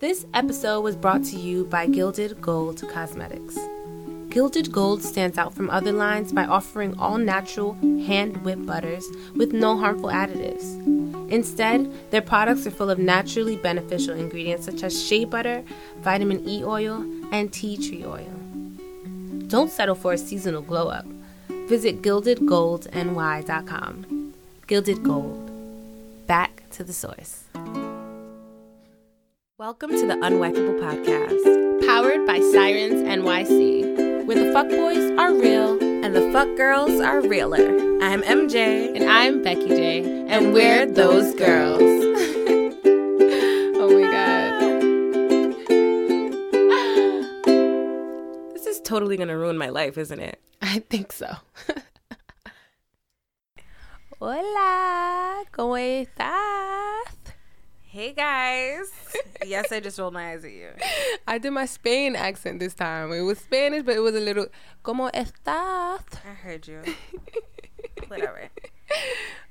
This episode was brought to you by Gilded Gold Cosmetics. Gilded Gold stands out from other lines by offering all natural, hand whipped butters with no harmful additives. Instead, their products are full of naturally beneficial ingredients such as shea butter, vitamin E oil, and tea tree oil. Don't settle for a seasonal glow up. Visit gildedgoldny.com. Gilded Gold. Back to the source. Welcome to the Unwifeable Podcast, powered by Sirens NYC, where the fuck boys are real and the fuck girls are realer. I'm MJ. And I'm Becky J. And, and we're those girls. oh my god. this is totally gonna ruin my life, isn't it? I think so. Hola, ¿cómo estás? Hey guys. yes, I just rolled my eyes at you. I did my Spain accent this time. It was Spanish, but it was a little ¿Cómo estás? I heard you. Whatever.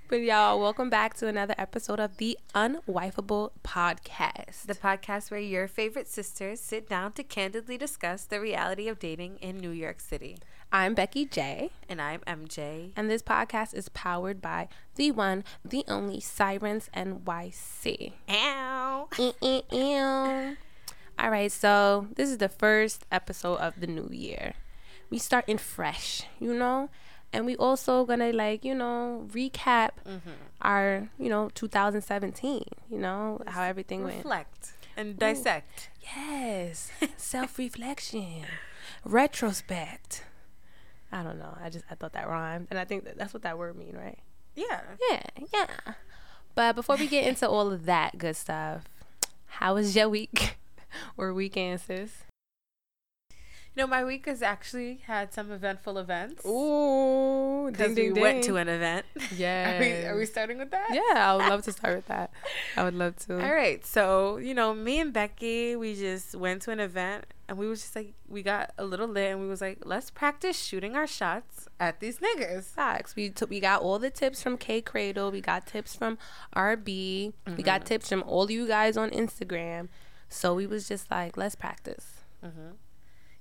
But y'all, welcome back to another episode of the Unwifeable Podcast. The podcast where your favorite sisters sit down to candidly discuss the reality of dating in New York City. I'm Becky J. And I'm MJ. And this podcast is powered by the one, the only Sirens NYC. Ow. All right, so this is the first episode of the new year. We starting fresh, you know? And we also gonna like, you know, recap mm-hmm. our, you know, 2017, you know, how everything Reflect went. Reflect and dissect. Ooh, yes. Self-reflection. Retrospect. I don't know. I just I thought that rhymed, and I think that that's what that word mean, right? Yeah. Yeah, yeah. But before we get into all of that good stuff, how was your week or weekend, sis? You know, my week has actually had some eventful events. Ooh, because we ding. went to an event. Yeah. are, we, are we starting with that? Yeah, I would love to start with that. I would love to. All right. So, you know, me and Becky, we just went to an event and we was just like we got a little lit and we was like let's practice shooting our shots at these niggas facts we took we got all the tips from k cradle we got tips from rb mm-hmm. we got mm-hmm. tips from all you guys on instagram so we was just like let's practice mm-hmm.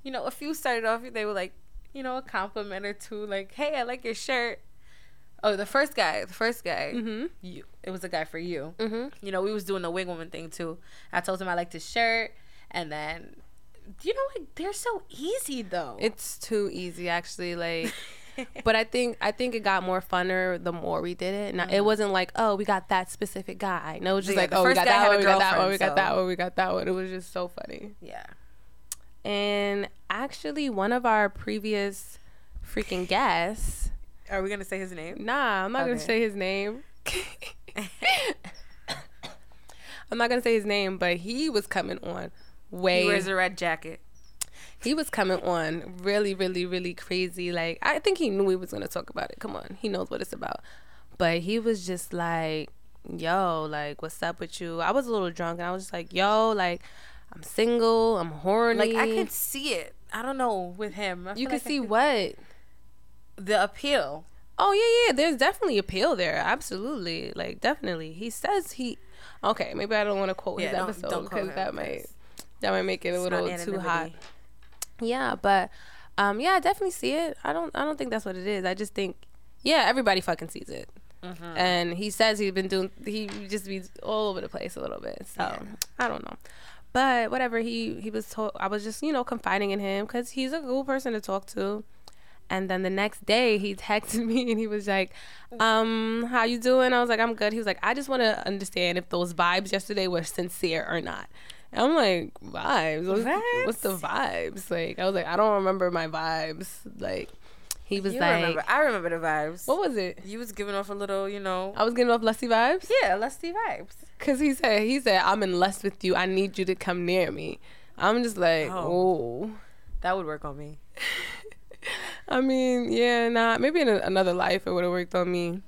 you know a few started off they were like you know a compliment or two like hey i like your shirt Oh, the first guy, the first guy, mm-hmm. you. It was a guy for you. Mm-hmm. You know, we was doing the wig woman thing too. I told him I liked his shirt, and then you know what? They're so easy though. It's too easy actually. Like but I think I think it got more funner the more we did it. mm-hmm. it wasn't like, oh, we got that specific guy. No, it was just yeah, like, oh, we got that one, we got that one, we got that one, we got that one. It was just so funny. Yeah. And actually, one of our previous freaking guests. Are we gonna say his name? Nah, I'm not okay. gonna say his name. I'm not gonna say his name, but he was coming on way. He wears a red jacket. He was coming on really, really, really crazy. Like I think he knew he was gonna talk about it. Come on, he knows what it's about. But he was just like, "Yo, like, what's up with you?" I was a little drunk, and I was just like, "Yo, like, I'm single. I'm horny." Like I can see it. I don't know with him. You can like see what the appeal. Oh yeah, yeah. There's definitely appeal there. Absolutely, like definitely. He says he. Okay, maybe I don't want to quote yeah, his episode because that might that might make it a little too hot. Yeah, but um, yeah, I definitely see it. I don't I don't think that's what it is. I just think yeah, everybody fucking sees it. Mm-hmm. And he says he's been doing he just be all over the place a little bit. So yeah. I don't know. But whatever he he was told I was just, you know, confiding in him cuz he's a cool person to talk to. And then the next day he texted me and he was like, um, how you doing? I was like, I'm good. He was like, I just want to understand if those vibes yesterday were sincere or not. I'm like, vibes? What's, vibes? What's the vibes? Like, I was like, I don't remember my vibes. Like, he was you like, remember. I remember the vibes. What was it? You was giving off a little, you know. I was giving off lusty vibes. Yeah, lusty vibes. Cause he said, he said, I'm in lust with you. I need you to come near me. I'm just like, oh, that would work on me. I mean, yeah, nah. Maybe in a, another life it would have worked on me.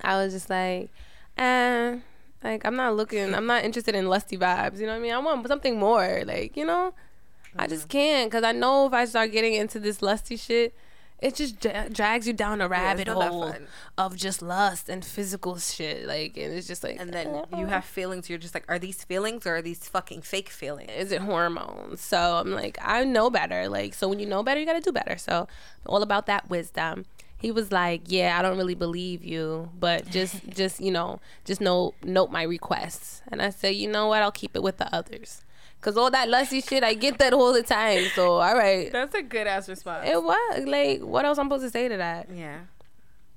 I was just like, eh like I'm not looking. I'm not interested in lusty vibes. You know what I mean? I want something more. Like you know, mm-hmm. I just can't because I know if I start getting into this lusty shit, it just dra- drags you down a rabbit yeah, hole of just lust and physical shit. Like, and it's just like, and then uh, you have feelings. You're just like, are these feelings or are these fucking fake feelings? Is it hormones? So I'm like, I know better. Like, so when you know better, you got to do better. So all about that wisdom. He was like, yeah, I don't really believe you, but just, just you know, just note note my requests. And I said, you know what? I'll keep it with the others. Cause all that lusty shit, I get that all the time. So all right. That's a good ass response. It was like, what else I'm supposed to say to that? Yeah.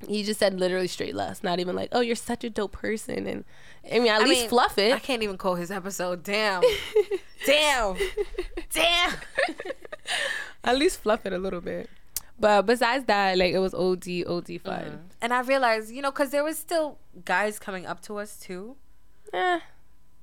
He just said literally straight lust, not even like, oh, you're such a dope person, and I mean, at I least mean, fluff it. I can't even call his episode. Damn, damn, damn. at least fluff it a little bit. But besides that, like it was OD OD fun. Mm-hmm. And I realized, you know, because there was still guys coming up to us too. Yeah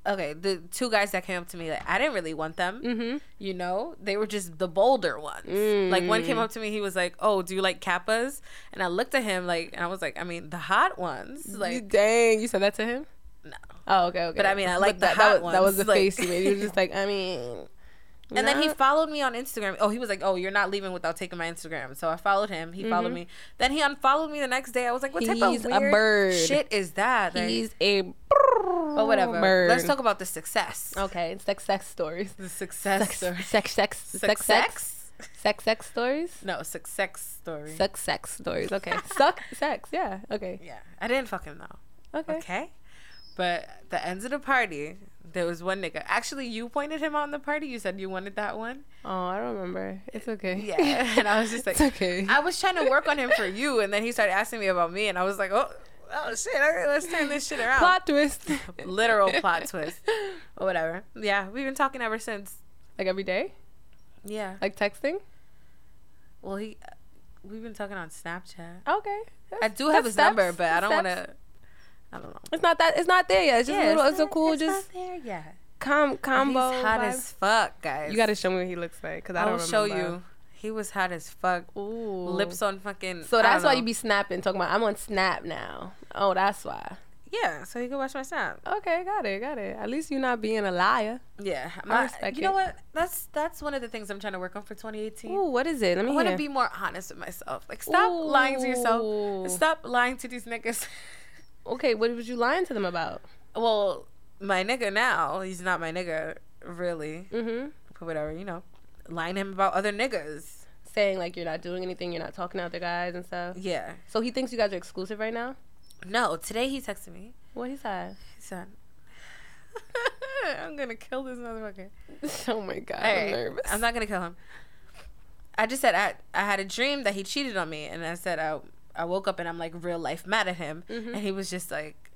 okay, the two guys that came up to me, like I didn't really want them. Mm-hmm. You know, they were just the bolder ones. Mm. Like one came up to me, he was like, "Oh, do you like kappas?" And I looked at him like, and I was like, "I mean, the hot ones." Like, dang, you said that to him? No. Oh, okay, okay. But I mean, I like the that, hot that, ones. That was the like, face you made. You were just like, I mean. And then he followed me on Instagram. Oh, he was like, "Oh, you're not leaving without taking my Instagram." So I followed him. He mm-hmm. followed me. Then he unfollowed me the next day. I was like, "What type He's of weird a bird. shit is that?" Like, He's a but whatever. Bird. Let's talk about the success. Okay, success stories. The success sex, stories. Sex, sex, sex, sex, sex, sex stories. No, success stories. Suck sex stories. Okay, suck sex. Yeah. Okay. Yeah, I didn't fucking know. Okay. Okay. But the ends of the party, there was one nigga. Actually, you pointed him out in the party. You said you wanted that one. Oh, I don't remember. It's okay. Yeah, and I was just like, it's okay. I was trying to work on him for you, and then he started asking me about me, and I was like, oh. Oh shit! Okay, let's turn this shit around. Plot twist. Literal plot twist. But whatever. Yeah, we've been talking ever since. Like every day. Yeah. Like texting. Well, he. Uh, we've been talking on Snapchat. Okay. I do have his steps. number, but I don't want to. I don't know. It's not that. It's not there yet. It's just yeah, a little. It's, it's a cool. It's just not there yet. Com oh, combo. He's hot vibe. as fuck, guys. You got to show me what he looks like because I, I don't remember. show you. He was hot as fuck. Ooh. Lips on fucking. So that's why you be snapping, talking about I'm on Snap now. Oh, that's why. Yeah, so you can watch my Snap. Okay, got it, got it. At least you're not being a liar. Yeah, my, you it. know what? That's that's one of the things I'm trying to work on for 2018. Ooh, what is it? Let me. I want to be more honest with myself. Like, stop Ooh. lying to yourself. Stop lying to these niggas. okay, what was you lying to them about? Well, my nigga now, he's not my nigga, really. Mm-hmm. But whatever, you know lying to him about other niggas. Saying like you're not doing anything, you're not talking to other guys and stuff. Yeah. So he thinks you guys are exclusive right now? No. Today he texted me. What he said? He said, I'm gonna kill this motherfucker. oh my god, I'm nervous. I'm not gonna kill him. I just said I I had a dream that he cheated on me, and I said I I woke up and I'm like real life mad at him, mm-hmm. and he was just like,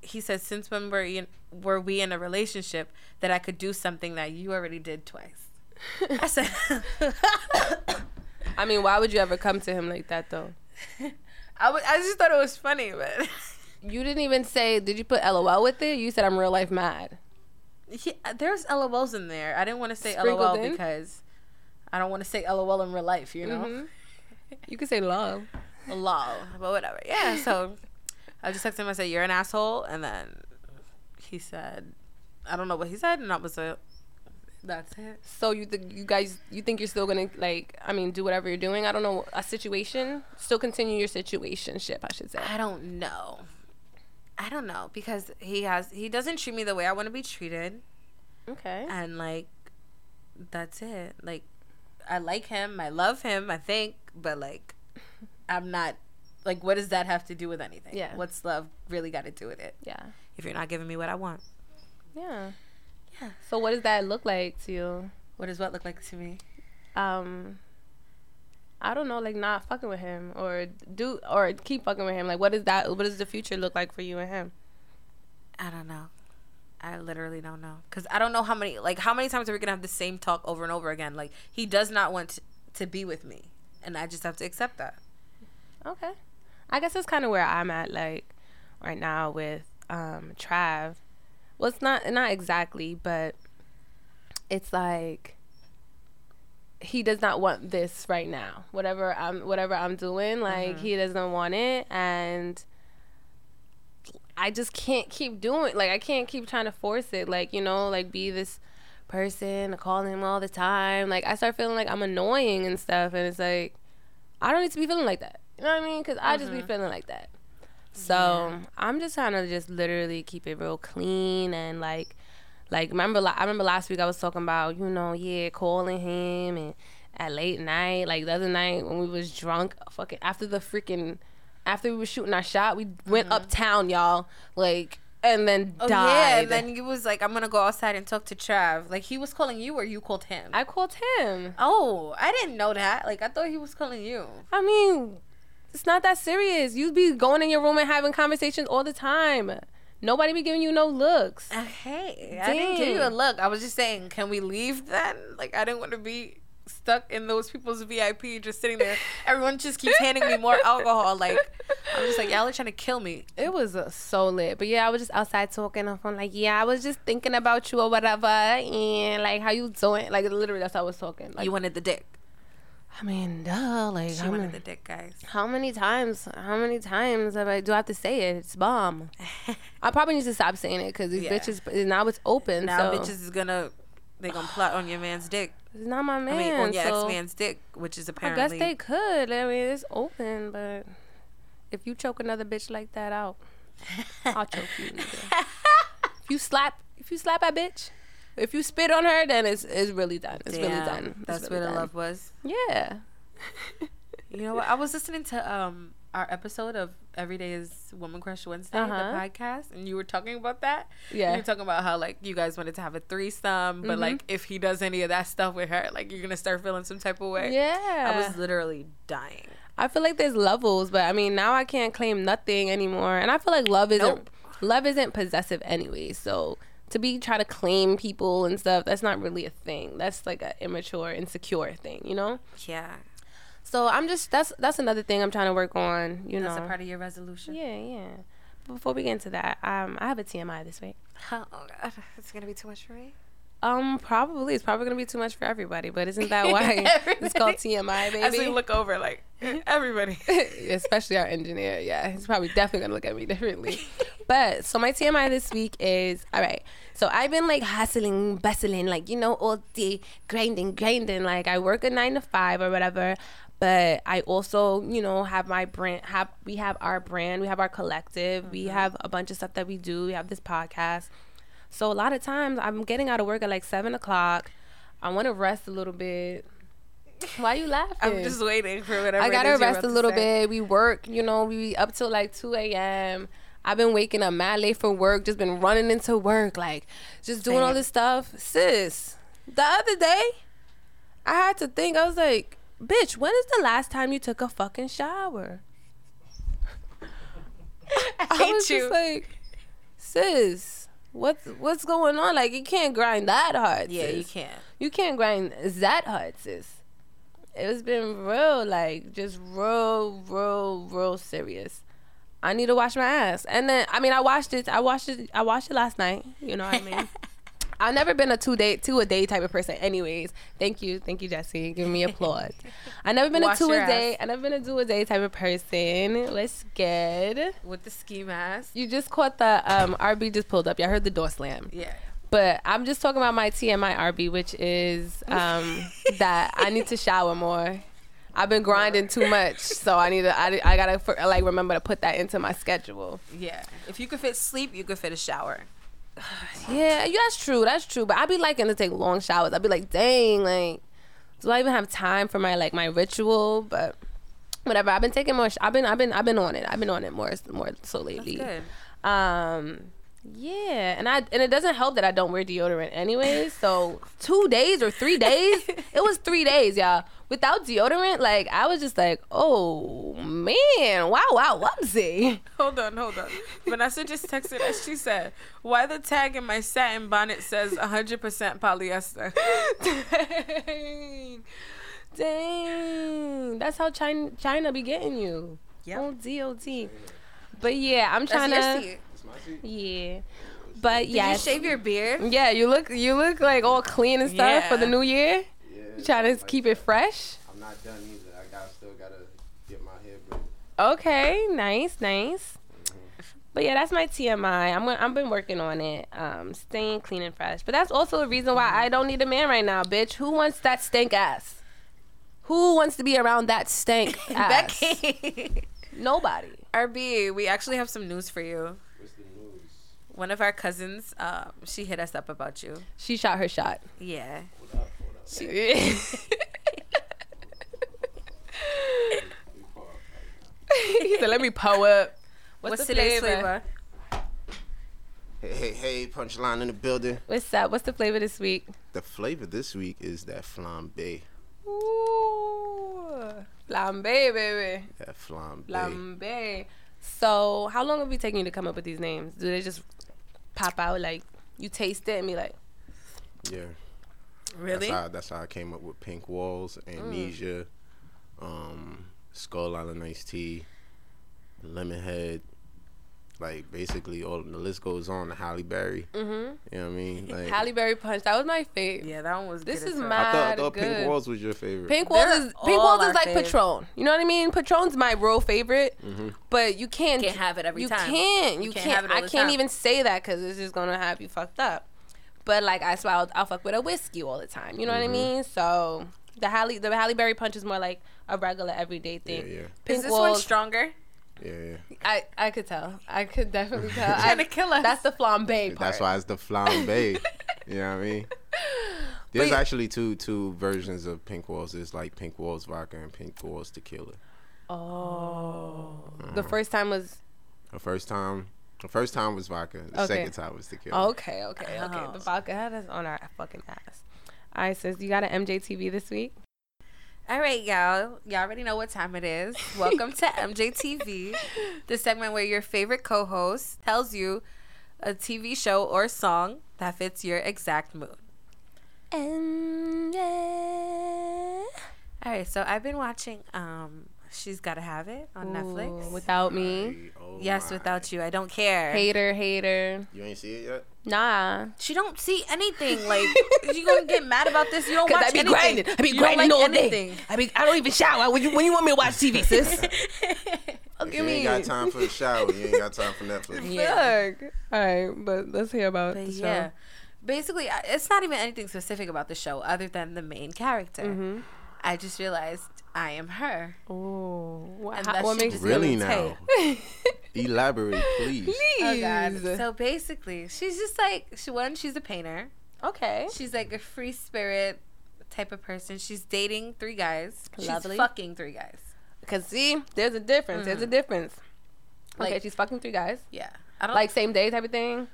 he said since when were in, were we in a relationship that I could do something that you already did twice. I said, I mean, why would you ever come to him like that though? I, w- I just thought it was funny, but you didn't even say. Did you put LOL with it? You said I'm real life mad. Yeah, there's LOLs in there. I didn't want to say Sprinkled LOL in? because I don't want to say LOL in real life. You know. Mm-hmm. You could say lol. Lol, but whatever. Yeah. So I just texted him. I said, "You're an asshole," and then he said, "I don't know what he said," and that was it. that's it. So you think you guys you think you're still gonna like I mean do whatever you're doing? I don't know a situation. Still continue your situationship, I should say. I don't know. I don't know because he has he doesn't treat me the way I want to be treated. Okay. And like that's it. Like I like him, I love him, I think, but like I'm not like what does that have to do with anything? Yeah. What's love really got to do with it? Yeah. If you're not giving me what I want. Yeah. Yeah. So what does that look like to you? What does what look like to me? Um I don't know, like not fucking with him or do or keep fucking with him. Like what is that what does the future look like for you and him? I don't know. I literally don't know cuz I don't know how many like how many times are we going to have the same talk over and over again? Like he does not want to, to be with me and I just have to accept that. Okay. I guess that's kind of where I'm at like right now with um Trav well it's not not exactly but it's like he does not want this right now whatever i'm whatever i'm doing like mm-hmm. he doesn't want it and i just can't keep doing like i can't keep trying to force it like you know like be this person calling him all the time like i start feeling like i'm annoying and stuff and it's like I don't need to be feeling like that. You know what I mean? Because mm-hmm. I just be mm-hmm. feeling like that. So yeah. I'm just trying to just literally keep it real clean and like, like remember I remember last week I was talking about you know yeah calling him and at late night like the other night when we was drunk fucking after the freaking after we were shooting our shot we went mm-hmm. uptown y'all like and then oh, died. Yeah, and then he was like, "I'm gonna go outside and talk to Trav." Like he was calling you, or you called him? I called him. Oh, I didn't know that. Like I thought he was calling you. I mean, it's not that serious. You'd be going in your room and having conversations all the time. Nobody be giving you no looks. Hey, I didn't give you a look. I was just saying, can we leave then? Like, I didn't want to be stuck in those people's VIP just sitting there. Everyone just keeps handing me more alcohol. Like, I'm just like, y'all are trying to kill me. It was uh, so lit. But yeah, I was just outside talking. I'm like, yeah, I was just thinking about you or whatever. And like, how you doing? Like, literally, that's how I was talking. Like, you wanted the dick. I mean, duh. Like, she wanted the dick, guys. How many times? How many times have I do I have to say it? It's bomb. I probably need to stop saying it because these yeah. bitches now it's open. Now so. bitches is gonna they gonna plot on your man's dick. It's not my man. I mean, on your so ex man's dick, which is apparently. I guess they could. I mean, it's open, but if you choke another bitch like that out, I'll choke you. if you slap, if you slap a bitch, if you spit on her, then it's it's really done. It's Damn, really done. It's that's really where the love was. Yeah. you know what? I was listening to um our episode of Every Day is Woman Crush Wednesday, uh-huh. the podcast, and you were talking about that. Yeah. You were talking about how like you guys wanted to have a threesome, but mm-hmm. like if he does any of that stuff with her, like you're gonna start feeling some type of way. Yeah. I was literally dying. I feel like there's levels, but I mean now I can't claim nothing anymore, and I feel like love isn't nope. love isn't possessive anyway. So to be try to claim people and stuff, that's not really a thing. That's like an immature, insecure thing, you know? Yeah. So I'm just that's that's another thing I'm trying to work on. You that's know, that's a part of your resolution. Yeah, yeah. before we get into that, um, I have a TMI this week. Oh God, it's gonna be too much for me. Um, probably it's probably gonna be too much for everybody, but isn't that why it's called TMI, baby? As we look over, like everybody, especially our engineer, yeah, he's probably definitely gonna look at me differently. but so my TMI this week is all right. So I've been like hustling, bustling, like you know, all day grinding, grinding. Like I work a nine to five or whatever, but I also, you know, have my brand. Have we have our brand, we have our collective, mm-hmm. we have a bunch of stuff that we do. We have this podcast so a lot of times I'm getting out of work at like seven o'clock. I want to rest a little bit. Why are you laughing? I'm just waiting for whatever. I gotta rest a little bit. We work, you know, we up till like two a.m. I've been waking up mad late for work, just been running into work, like just doing Same. all this stuff. Sis, the other day, I had to think. I was like, "Bitch, when is the last time you took a fucking shower?" I, I was you. just like, "Sis." What's what's going on? Like you can't grind that hard. Yeah, sis. you can't. You can't grind that hard, sis. It's been real, like just real, real, real serious. I need to wash my ass, and then I mean, I washed it. I washed it. I washed it last night. You know what I mean? I've never been a two day two a day type of person. Anyways, thank you, thank you, Jesse, giving me applause. I've never been Wash a two a day. I've never been a two a day type of person. Let's get With the ski mask. You just caught the um RB just pulled up. Y'all heard the door slam. Yeah. But I'm just talking about my TMI RB, which is um that I need to shower more. I've been grinding too much, so I need to. I, I gotta like remember to put that into my schedule. Yeah, if you could fit sleep, you could fit a shower. Yeah, that's true. That's true. But I'd be liking to take long showers. I'd be like, dang, like, do I even have time for my like my ritual? But whatever. I've been taking more. Sh- I've been. I've been. I've been on it. I've been on it more. More so lately. Um. Yeah, and I and it doesn't help that I don't wear deodorant anyways. So two days or three days, it was three days, y'all. Without deodorant, like I was just like, oh man, wow, wow, whoopsie. Hold on, hold on. Vanessa just texted us. She said, "Why the tag in my satin bonnet says 100% polyester?" Dang, dang. That's how China China be getting you. Yeah. On DOT. But yeah, I'm trying to. Yeah. But yeah. you shave your beard? Yeah, you look you look like all clean and stuff yeah. for the new year. Yeah. You trying to like keep it fresh? I'm not done either. I got still gotta get my hair braided. Okay, nice, nice. Mm-hmm. But yeah, that's my TMI. I'm I've been working on it, um, staying clean and fresh. But that's also the reason why I don't need a man right now, bitch. Who wants that stink ass? Who wants to be around that stank ass? Becky. Nobody. RB, we actually have some news for you. One of our cousins, um, she hit us up about you. She shot her shot. Yeah. Hold up, hold up. She, he said, "Let me pull up." What's, What's the flavor? flavor? Hey, hey, hey! Punchline in the building. What's up? What's the flavor this week? The flavor this week is that flambe. Ooh, flambe, baby. That flambe. Flambe. So, how long have we taken you to come up with these names? Do they just pop out like you taste it and be like, yeah. Really? That's how, that's how I came up with Pink Walls, Amnesia, mm. um, Skull Island Iced Tea, Lemonhead, like basically all the list goes on to Halle Berry. Mm-hmm. You know what I mean? Like, Halle Berry Punch. That was my favorite. Yeah, that one was. This is mad I thought, I thought Pink Walls was your favorite. Pink Walls They're is Pink Walls is like favorite. Patron. You know what I mean? Patron's my real favorite, mm-hmm. but you can't can't have it every you time. Can't, you, you can't. can't I can't time. even say that because it's just gonna have you fucked up. But like I swear, I'll, I'll fuck with a whiskey all the time. You know mm-hmm. what I mm-hmm. mean? So the Halle the Halle Berry Punch is more like a regular everyday thing. Yeah, yeah. Pink is this Walls, one stronger? Yeah, yeah. I, I could tell. I could definitely tell. trying I, to kill us. That's the flambe part. That's why it's the flambe. you know what I mean? There's but, actually two two versions of Pink Walls. There's like Pink Walls vodka and Pink Walls tequila. Oh. Uh-huh. The first time was. The first time. The first time was vodka. The okay. second time was tequila. Okay, okay, okay. Oh. The vodka had us on our fucking ass. All right, sis, you got an MJTV this week? All right, y'all. Y'all already know what time it is. Welcome to MJTV, the segment where your favorite co host tells you a TV show or song that fits your exact mood. MJ. All right, so I've been watching um, She's Gotta Have It on Ooh, Netflix. Without me. Oh yes, my. without you. I don't care. Hater, hater. You ain't see it yet? Nah. She don't see anything. Like, you gonna get mad about this? You don't watch I be anything. grinding. I be you grinding like all anything. day. I be. I don't even shower. When you, when you want me to watch TV, sis? if you ain't got time for the shower, you ain't got time for Netflix. Yeah. All right, but let's hear about but the show. Yeah. Basically, it's not even anything specific about the show other than the main character. Mm-hmm. I just realized I am her. Oh, what, what makes really now? Elaborate, please. Please. Oh God. So basically, she's just like she one. She's a painter. Okay. She's like a free spirit type of person. She's dating three guys. Lovely. She's fucking three guys. Cause see, there's a difference. Mm-hmm. There's a mm-hmm. difference. Like, okay, she's fucking three guys. Yeah. I don't like same day type of thing.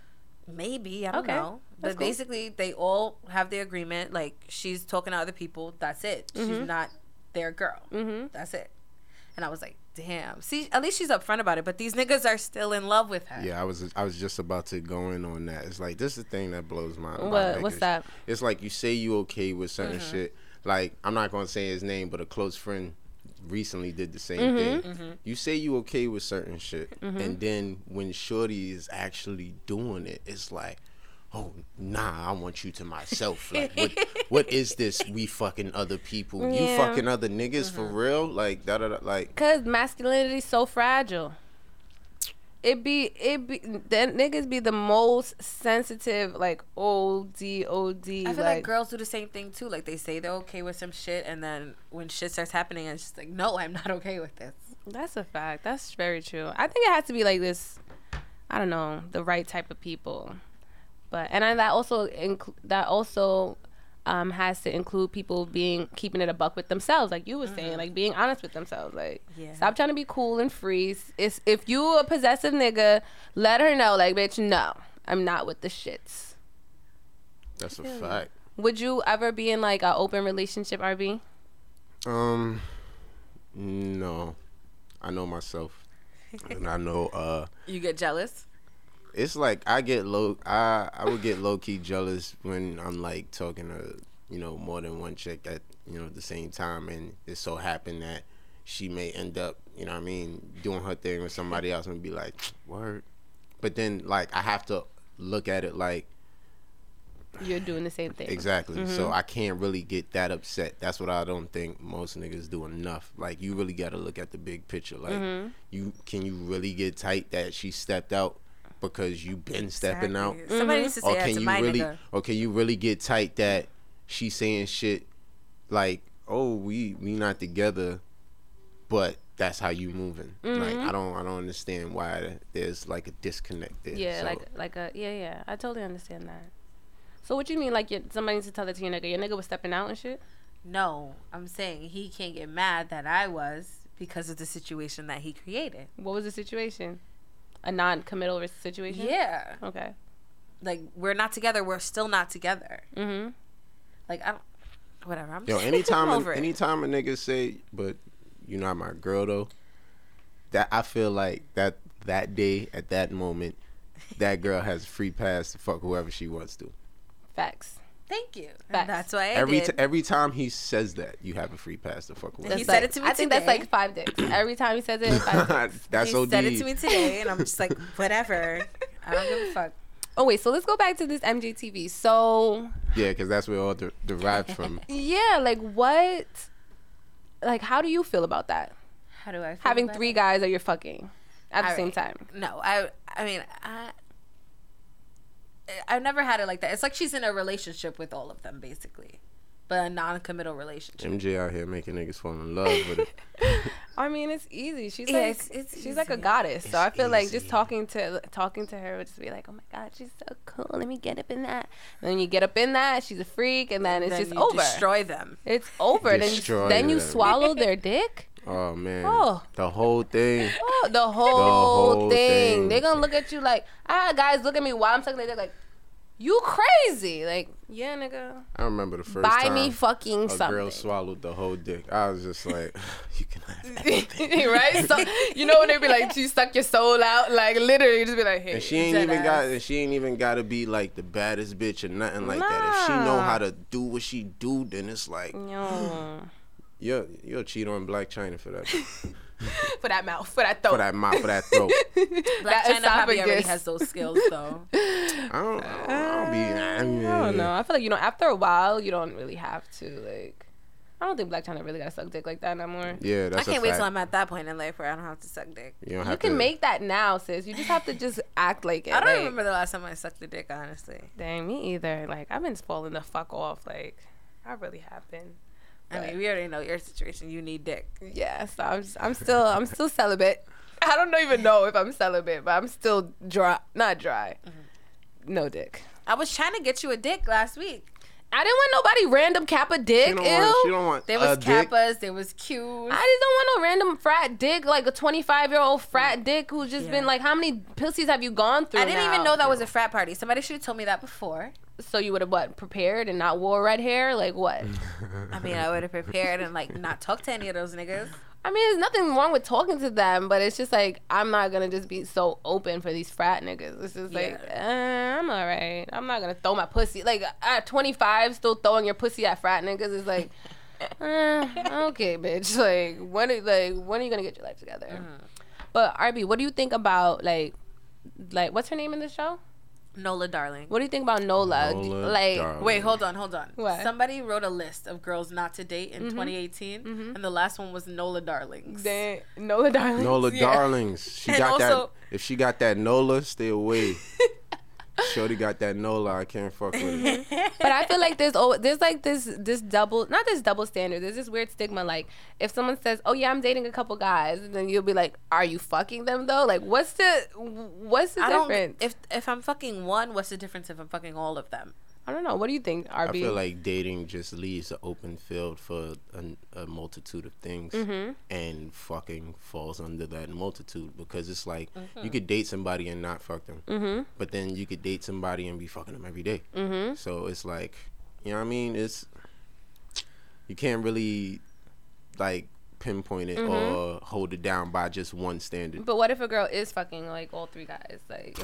Maybe I don't okay. know. That's but cool. basically, they all have the agreement. Like she's talking to other people. That's it. Mm-hmm. She's not their girl. Mm-hmm. That's it. And I was like, damn. See, at least she's upfront about it. But these niggas are still in love with her. Yeah, I was I was just about to go in on that. It's like this is the thing that blows my mind. What, what's that? It's like you say you okay with certain mm-hmm. shit. Like I'm not gonna say his name, but a close friend recently did the same mm-hmm. thing. Mm-hmm. You say you okay with certain shit, mm-hmm. and then when Shorty is actually doing it, it's like, oh nah, I want you to myself. Like what what is this? We fucking other people. Yeah. You fucking other niggas mm-hmm. for real? Like da da da like Cause masculinity's so fragile. It be it be that niggas be the most sensitive, like old OD. I feel like, like, girls do the same thing too. Like they say they're okay with some shit, and then when shit starts happening, it's just like, no, I'm not okay with this. That's a fact. That's very true. I think it has to be like this. I don't know the right type of people. But and I, that also inc- that also um, has to include people being keeping it a buck with themselves, like you were mm-hmm. saying, like being honest with themselves. Like, yeah. stop trying to be cool and free. It's if you a possessive nigga, let her know, like, bitch, no, I'm not with the shits. That's a fact. Would you ever be in like an open relationship, RB? Um, no. I know myself, and I know. uh You get jealous it's like I get low. I I would get low key jealous when I'm like talking to you know more than one chick at you know the same time, and it so happened that she may end up you know what I mean doing her thing with somebody else and be like word, but then like I have to look at it like you're doing the same thing. Exactly. Mm-hmm. So I can't really get that upset. That's what I don't think most niggas do enough. Like you really got to look at the big picture. Like mm-hmm. you can you really get tight that she stepped out because you've been exactly. stepping out. Somebody mm-hmm. needs to say or can you really, nigga. Or can you really get tight that she's saying shit like oh, we we not together, but that's how you moving. Mm-hmm. Like I don't I don't understand why there's like a disconnect there. Yeah, So, like like a yeah yeah. I totally understand that. So what you mean? Like your, somebody needs to tell that to your nigga? Your nigga was stepping out and shit. No, I'm saying he can't get mad that I was because of the situation that he created. What was the situation? A non-committal situation. Yeah. Okay. Like we're not together. We're still not together. Mm-hmm. Like I don't. Whatever. I'm Yo, just anytime I'm a, it. anytime a nigga say, but you're not my girl though, that I feel like that that day at that moment, that girl has free pass to fuck whoever she wants to. Facts. Thank you. Facts. And that's why I every did. t- every time he says that, you have a free pass to fuck whoever. He That's said it to me I think that's like five dicks. Every time he says it, it's five dicks. That's he OD. said it to me today, and I'm just like, whatever. I don't give a fuck. Oh wait, so let's go back to this MJTV. So Yeah, because that's where it all de- derived from. yeah, like what? Like how do you feel about that? How do I feel Having about three it? guys that you're fucking at the All same time. No, I. I mean, I. I've never had it like that. It's like she's in a relationship with all of them, basically, but a non-committal relationship. MJ out here making niggas fall in love with it. I mean, it's easy. She's Yeah, like it's- it's she's like a easy. goddess. so I feel like just talking to talking to her would just be like, oh my god, she's so cool. Let me get up in that. And then you get up in that, she's a freak, and then it's Then just you over. Destroy them. it's over. Then you, Destroy then you swallow their dick. Oh man, Oh. the whole thing. Oh, the whole, whole thing. thing. They're gonna look at you like, ah, guys, look at me while I'm sucking their dick. Like, you crazy? Like, yeah, nigga, I remember the first buy time me fucking a something. girl swallowed the whole dick. I was just like, you can right? So you know when they be like, "You suck your soul out," like literally, just be like, "Hey." And she ain't even got. ass. And she ain't even got to be like the baddest bitch or nothing like that. If she know how to do what she do, then it's like Yo. you'll you'll cheat on Blac Chyna for that, for that mouth, for that throat. for that mouth, for that throat. Black That China probably already has those skills, though. I don't. I don't, I don't be. I, mean, I don't know. I feel like you know, after a while, you don't really have to like. I don't think Blac Chyna really gotta suck dick like that no more. Yeah, I that's a can't wait fact. till I'm at that point in life where I don't have to suck dick. You don't have You can to make that now, sis. You just have to just act like it. I don't like, remember the last time I sucked a dick, honestly. Dang, me either. Like I've been spoiling the fuck off. Like I really have been. I mean, we already know your situation. You need dick. Yeah, so I'm just, I'm still I'm still celibate. I don't even know if I'm celibate, but I'm still dry. Not dry. Mm-hmm. No dick. I was trying to get you a dick last week. I didn't want nobody random kappa dick. She Ew. don't want. She don't want There was a dick. kappas, there was Q's. I just don't want no random frat dick, like a 25 year old frat dick who's just Yeah. been like, how many pussies have you gone through? I didn't now? even know that was a frat party. Somebody should have told me that before. So you would have what prepared and not wore red hair? Like what? I mean, I would have prepared and like not talked to any of those niggas. I mean, there's nothing wrong with talking to them, but it's just like I'm not gonna just be so open for these frat niggas. It's just like uh, I'm all right. I'm not gonna throw my pussy like at 25, still throwing your pussy at frat niggas is like, uh, okay, bitch. Like when are, like when are you gonna get your life together? Mm-hmm. But RB, what do you think about like like what's her name in the show? Nola, darling. What do you think about Nola? Nola like Darling. Wait, hold on, hold on. What? Somebody wrote a list of girls not to date in mm-hmm. 2018, mm-hmm. and the last one was Nola Darlings. they, Nola Darlings. Nola Yeah. darlings. She And got also- that. If she got that Nola, stay away. Shorty got that Nola. I can't fuck with it. But I feel like there's oh there's like this this double not this double standard. There's this weird stigma. Like if someone says, "Oh yeah, I'm dating a couple guys," and then you'll be like, "Are you fucking them though? Like what's the what's the I don't. difference?" If if I'm fucking one, what's the difference if I'm fucking all of them? I don't know. What do you think, RB? I feel like dating just leaves an open field for a, a multitude of things, Mm-hmm. and fucking falls under that multitude because it's like Mm-hmm. you could date somebody and not fuck them, but then you could date somebody and be fucking them every day. Mm-hmm. So it's like, you know what I mean? It's you can't really like pinpoint it Mm-hmm. or hold it down by just one standard. but what if a girl is fucking like all three guys? Like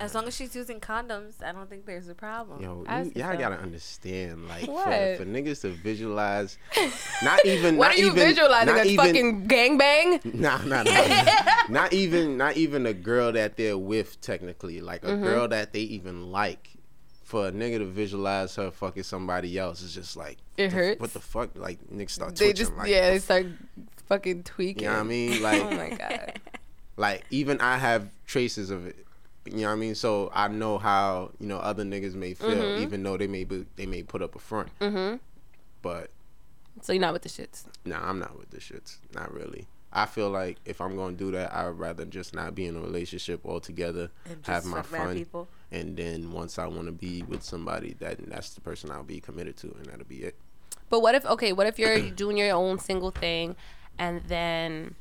As long as she's using condoms, I don't think there's a problem. Yo, you, y'all so. gotta understand, like, for, What? for niggas to visualize, not even, what not are you even, visualizing? not A even, fucking gangbang? Nah, nah, nah. not even, not even a girl that they're with, technically, like a Mm-hmm. girl that they even like. For a nigga to visualize her fucking somebody else is just like It the- hurts. What the fuck? Like niggas start They twitching. just like, yeah, they start fucking tweaking. you know what I mean? Like, Oh my god. like even I have traces of it. You know what I mean? So I know how you know other niggas may feel, Mm-hmm. even though they may be, they may put up a front. but. So you're not with the shits. Nah, I'm not with the shits. Not really. I feel like if I'm gonna do that, I would rather just not be in a relationship altogether, have my fun, and then once I want to be with somebody, that that's the person I'll be committed to, and that'll be it. But what if okay? What if you're doing your own single thing, and then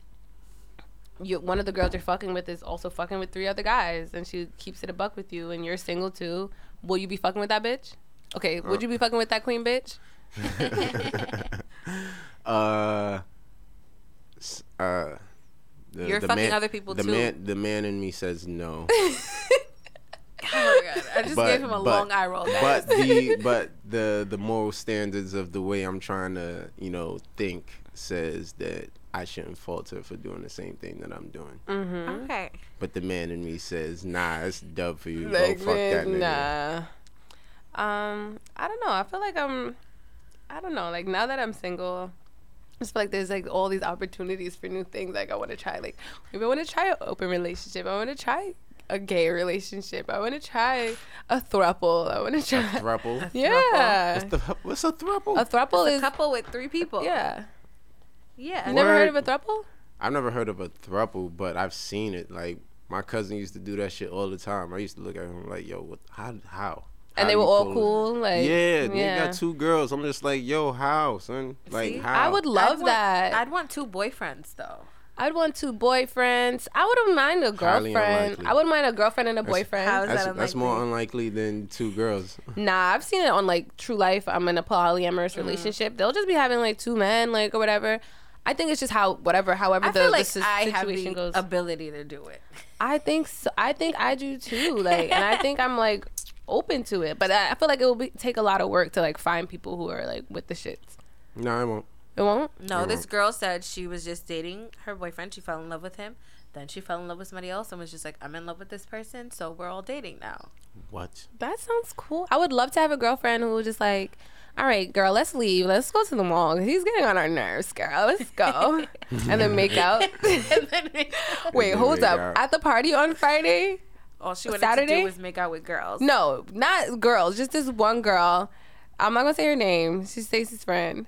you one of the girls you're fucking with is also fucking with three other guys, and she keeps it a buck with you, and you're single too? Will you be fucking with that bitch? Okay, would uh. you be fucking with that queen bitch? uh uh, the, You're the fucking man, other people the too. Man, the man in me says no. Oh my god! I just but, gave him a but, long eye roll. But the but the the moral standards of the way I'm trying to you know think says that I shouldn't falter for doing the same thing that I'm doing. Mm-hmm. Okay. But the man in me says, "Nah, it's dub for you. Like, Go fuck that nigga." Nah. Um, I don't know. I feel like I'm. I don't know. Like now that I'm single, just feel like there's like all these opportunities for new things. Like I want to try like maybe I want to try an open relationship. I want to try a gay relationship. I want to try a throuple. I want to try a throuple. Yeah. What's, the, what's a throuple? A throuple it's is a couple with three people. Yeah. Yeah. You never heard of a throuple? I've never heard of a throuple, but I've seen it. Like my cousin used to do that shit all the time. I used to look at him like, "Yo, what? How? How? and they were all cool. Like yeah, yeah, they got two girls. I'm just like, yo, how, son? Like, See, how? I would love I'd that. Want, I'd want two boyfriends though. I'd want two boyfriends. I wouldn't mind a girlfriend. I wouldn't mind a girlfriend and a that's, boyfriend. How is that's, that that's more unlikely than two girls. Nah, I've seen it on like True Life. I'm in a polyamorous mm. relationship. They'll just be having like two men, like or whatever. I think it's just how whatever, however I the, like the I situation goes. Ability to do it. I think so. I think I do too. Like, and I think I'm like open to it. But I, I feel like it will be, take a lot of work to like find people who are like with the shits. No, I won't. It won't. No, it this won't. girl said she was just dating her boyfriend. She fell in love with him. Then she fell in love with somebody else and was just like, I'm in love with this person, so we're all dating now. What? That sounds cool. I would love to have a girlfriend who was just like, all right, girl, let's leave. Let's go to the mall. He's getting on our nerves, girl. Let's go. and then make out. Wait, hold up. Out. At the party on Friday, all she wanted Saturday? to do was make out with girls. No, not girls. Just this one girl. I'm not gonna say her name. She's Stacy's friend.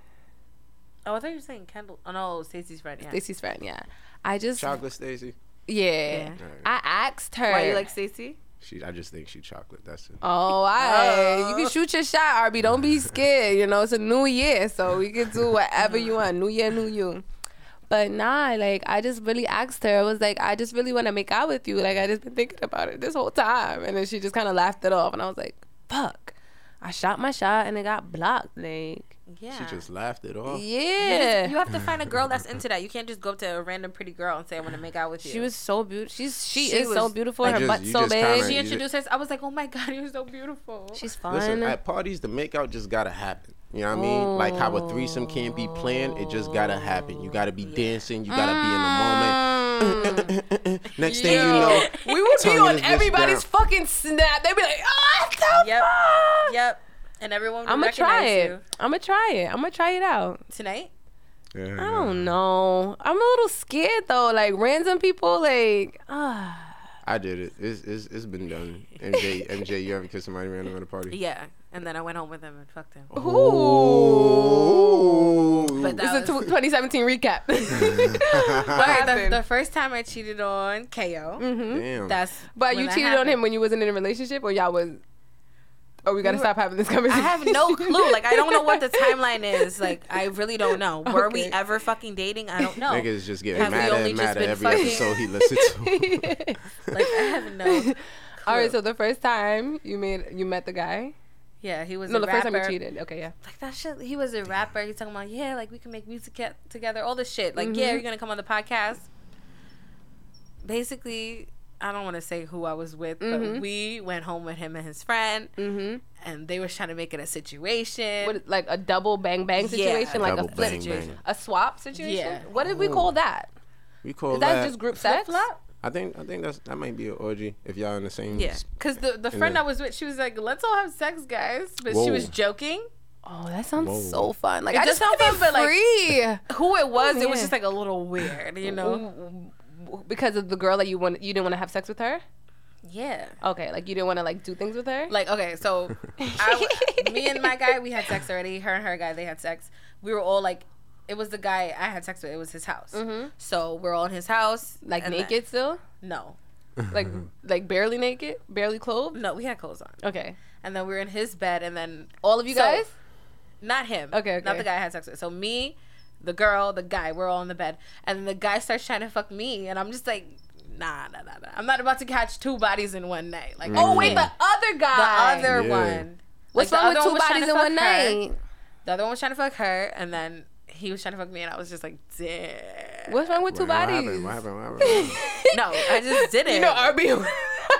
Oh, I thought you were saying Kendall. Oh no, Stacy's friend. Yeah. Stacy's friend. Yeah. I just chocolate Stacy. Yeah. yeah. Right. I asked her. Why you like Stacy? She, I just think she chocolate. That's it. Oh, I. Oh. You can shoot your shot, RB. Don't be scared. You know, it's a new year, so we can do whatever you want. New year, new you. But nah, like I just really asked her. I was like, I just really want to make out with you. Like I just been thinking about it this whole time, and then she just kind of laughed it off, and I was like, fuck. I shot my shot and it got blocked. Like yeah. She just laughed it off. Yeah. You have to find a girl that's into that. You can't just go up to a random pretty girl and say I want to make out with you. She was so beautiful. She's she, she is was, so beautiful. Her butt so big. She introduced us. I was like, oh my god, you're so beautiful. She's fun. Listen, at parties, the make out just gotta happen. You know what I mean? Oh. Like how a threesome can't be planned, it just gotta happen. You gotta be yeah. dancing, you gotta mm. be in the moment. Next thing you know, we would be on everybody's fucking snap. They'd be like, "Oh, what the yep. fuck?" Yep. And everyone. I'm gonna try it. You. I'm gonna try it. I'm gonna try it out tonight. Yeah, I don't know. I'm a little scared though. Like random people, like ah. I did it. It's, it's, it's been done. MJ, MJ, you ever kissed somebody random at a party? Yeah, and then I went home with him and fucked him. Ooh. But this is a 2017 recap. but the, the, first time I cheated on KO. Mm-hmm. Damn. That's but you cheated on him when you wasn't in a relationship, or y'all was. Oh, we gotta stop having this conversation. I have no clue. Like, I don't know what the timeline is. Like, I really don't know. Were okay. we ever fucking dating? I don't know. Niggas just getting have mad and mad at every fucking... episode he listens to. like, I have no. Clue. All right. So the first time you made you met the guy. Yeah, he was. No, the rapper. first time you cheated. Okay, yeah. Like that shit. He was a rapper. He's talking about yeah, like we can make music together. All this shit. Like mm-hmm. yeah, you're gonna come on the podcast. Basically, I don't want to say who I was with, mm-hmm. but we went home with him and his friend, mm-hmm. and they was trying to make it a situation, what, like a double bang bang situation, yeah. like double a flip, bang, bang. a swap situation. Yeah. What did we call that? We call Is that, that just group sex? Flip-flop? I think I think that's that might be an orgy if y'all in the same. Yeah, because the the friend the, I was with, she was like, "Let's all have sex, guys," but Whoa. she was joking. Oh, that sounds Whoa. so fun! Like it I just sounds fun, but free. like who it was, oh, it was just like a little weird, you know because of the girl that you want you didn't want to have sex with her Yeah. Okay, like you didn't want to like do things with her. Like okay, so I, me and my guy, we had sex already. Her and her guy, they had sex. We were all like, it was the guy I had sex with. It was his house. Mm-hmm. So we're all in his house, like naked still. No. like like barely naked, barely clothed. No, we had clothes on. Okay. And then we were in his bed, and then all of you so, guys. Not him. Okay, okay. Not the guy I had sex with. So me, the girl, the guy, we're all in the bed, and then the guy starts trying to fuck me, and I'm just like, nah, nah, nah, nah. I'm not about to catch two bodies in one night. Like, mm. oh wait, the other guy, the other yeah. one. What's like, wrong with two bodies in one night? Her. The other one was trying to fuck her, and then he was trying to fuck me, and I was just like, damn. What's wrong with two what, bodies? What happened? What happened? What happened? no, I just didn't. You know, RB.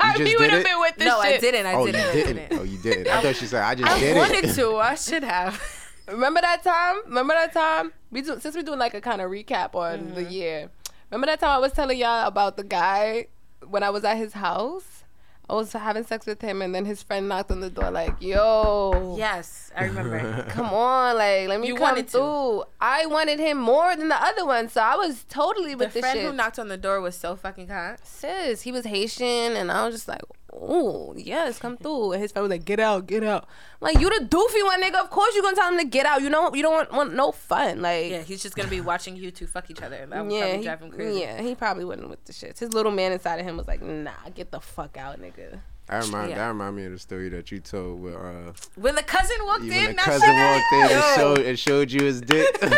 RB would have been with this no, shit. I didn't. I oh, didn't. You didn't. didn't. Oh, you didn't. I thought she said I just I did it. I wanted to. I should have. Remember that time? Remember that time? We do, since we're doing like a kind of recap on mm-hmm. the year. Remember that time I was telling y'all about the guy when I was at his house? I was having sex with him, and then his friend knocked on the door, like, "Yo." Yes, I remember. come on, like, let me you come through. To. I wanted him more than the other one, so I was totally with the friend shit. who knocked on the door was so fucking hot. Sis, he was Haitian, and I was just like, oh yes, come through. And his friend was like, get out, get out. I'm like you the doofy one, nigga. Of course you're gonna tell him to get out. You know you don't want, want no fun. Like yeah, he's just gonna be watching you two fuck each other. That would yeah, probably drive him crazy. Yeah, he probably wouldn't with the shits. His little man inside of him was like, nah, get the fuck out, nigga. I remind yeah. that remind me of the story that you told where uh when the cousin walked in. When the cousin walked in and showed, and showed you his dick. his dick.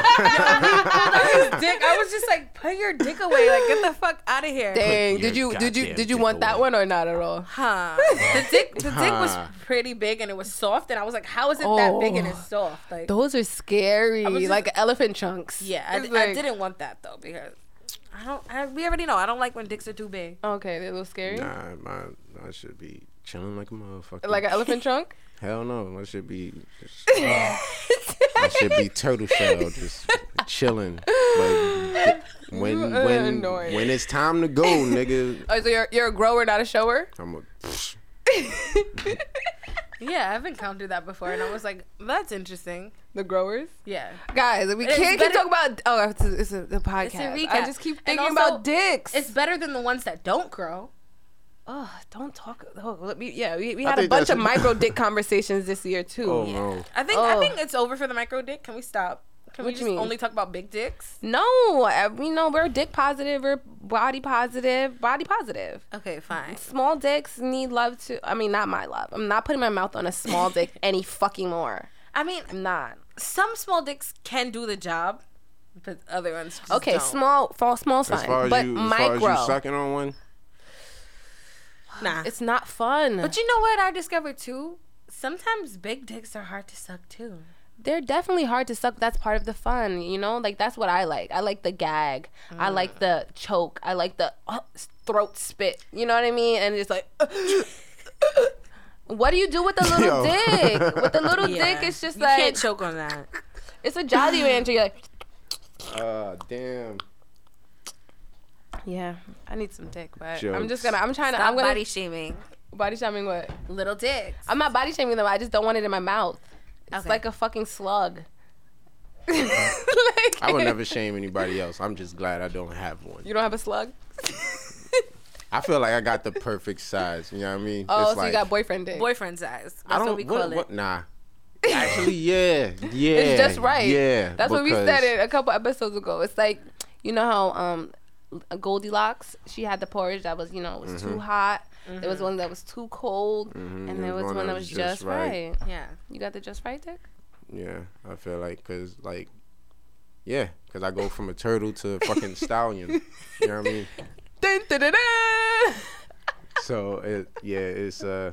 I was just like, put your dick away, like get the fuck out of here. Dang, did you did you did you want away. that one or not at all? Huh. The dick the huh. dick was pretty big and it was soft and I was like, how is it oh, that big and it's oh. soft? Like those are scary, just, like elephant chunks. Yeah, I, like, I didn't want that though because I don't. I, we already know. I don't like when dicks are too big. Okay, they're a little scary. Nah, my I should be chilling like a motherfucker. Like an elephant trunk. Hell no, I should be. Just, uh, I should be turtle shell, just chilling. But when when when it's time to go, nigga. Oh, so you're you're a grower, not a shower. I'm a. yeah, I've encountered that before, and I was like, "That's interesting." The growers. Yeah, guys, we it's can't keep talking about. Oh, it's a, it's a, the podcast. It's a recap. I just keep thinking also, about dicks. It's better than the ones that don't grow. Oh, don't talk. Oh, let me, yeah, we, we had a bunch of micro dick conversations this year too. Oh yeah. no. I think oh. I think it's over for the micro dick. Can we stop? Can what we just mean? only talk about big dicks? No, uh, we know we're dick positive, we're body positive, body positive. Okay, fine. Small dicks need love too. I mean, not my love. I'm not putting my mouth on a small dick any fucking more. I mean, I'm not. Some small dicks can do the job, but other ones. okay, don't. small, small, small fine, but you, micro. As far as you sucking on one. Nah, it's not fun. But you know what I discovered too? Sometimes big dicks are hard to suck too they're definitely hard to suck. That's part of the fun, you know. Like that's what I like. I like the gag. Mm. I like the choke. I like the uh, throat spit. You know what I mean? And it's like. what do you do with the little Yo. dick? With the little yeah. dick, it's just you like You can't choke on that. It's a Jolly Rancher. You're like, uh, damn. Yeah, I need some dick, but Jokes. I'm just gonna. I'm trying to. Stop I'm gonna body shaming. Body shaming what? Little dicks. I'm not body shaming them. I just don't want it in my mouth. It's okay. like a fucking slug. like, I would never shame anybody else. I'm just glad I don't have one. You don't have a slug? I feel like I got the perfect size. You know what I mean? Oh, it's so like, you got boyfriend dick. Boyfriend size. That's I don't, what we call what, it. What, nah. Actually, yeah, yeah. It's just right. Yeah, that's what we said it a couple episodes ago. It's like you know how um Goldilocks she had the porridge that was you know was mm-hmm. too hot Mm-hmm. There was one that was too cold, mm-hmm. and there was, one, that was just, just right. right. Yeah, you got the just right dick. Yeah, I feel like because like, yeah, because I go from a turtle to a fucking stallion. You know what I mean? Dun, dun, dun, so it yeah it's uh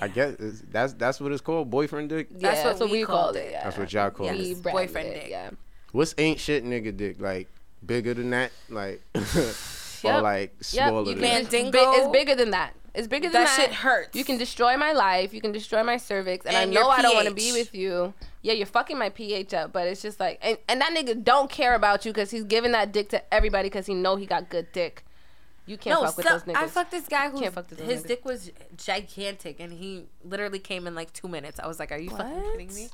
I guess that's that's what it's called boyfriend dick. Yeah, that's what, what we, called it. Yeah. That's what y'all call it. Boyfriend dick. Yeah. What's ain't shit nigga dick like? Bigger than that? Like yep. or like smaller. Yep. You can dingo. It's bigger than that. It's bigger than that. That shit hurts. You can destroy my life. You can destroy my cervix, and, and I know I don't want to be with you. Yeah, you're fucking my pH up, but it's just like, and, and that nigga don't care about you because he's giving that dick to everybody because he know he got good dick. You can't no, fuck with those niggas. I fucked this guy who his niggas. dick was gigantic, and he literally came in like two minutes. I was like, "Are you what? fucking kidding me?"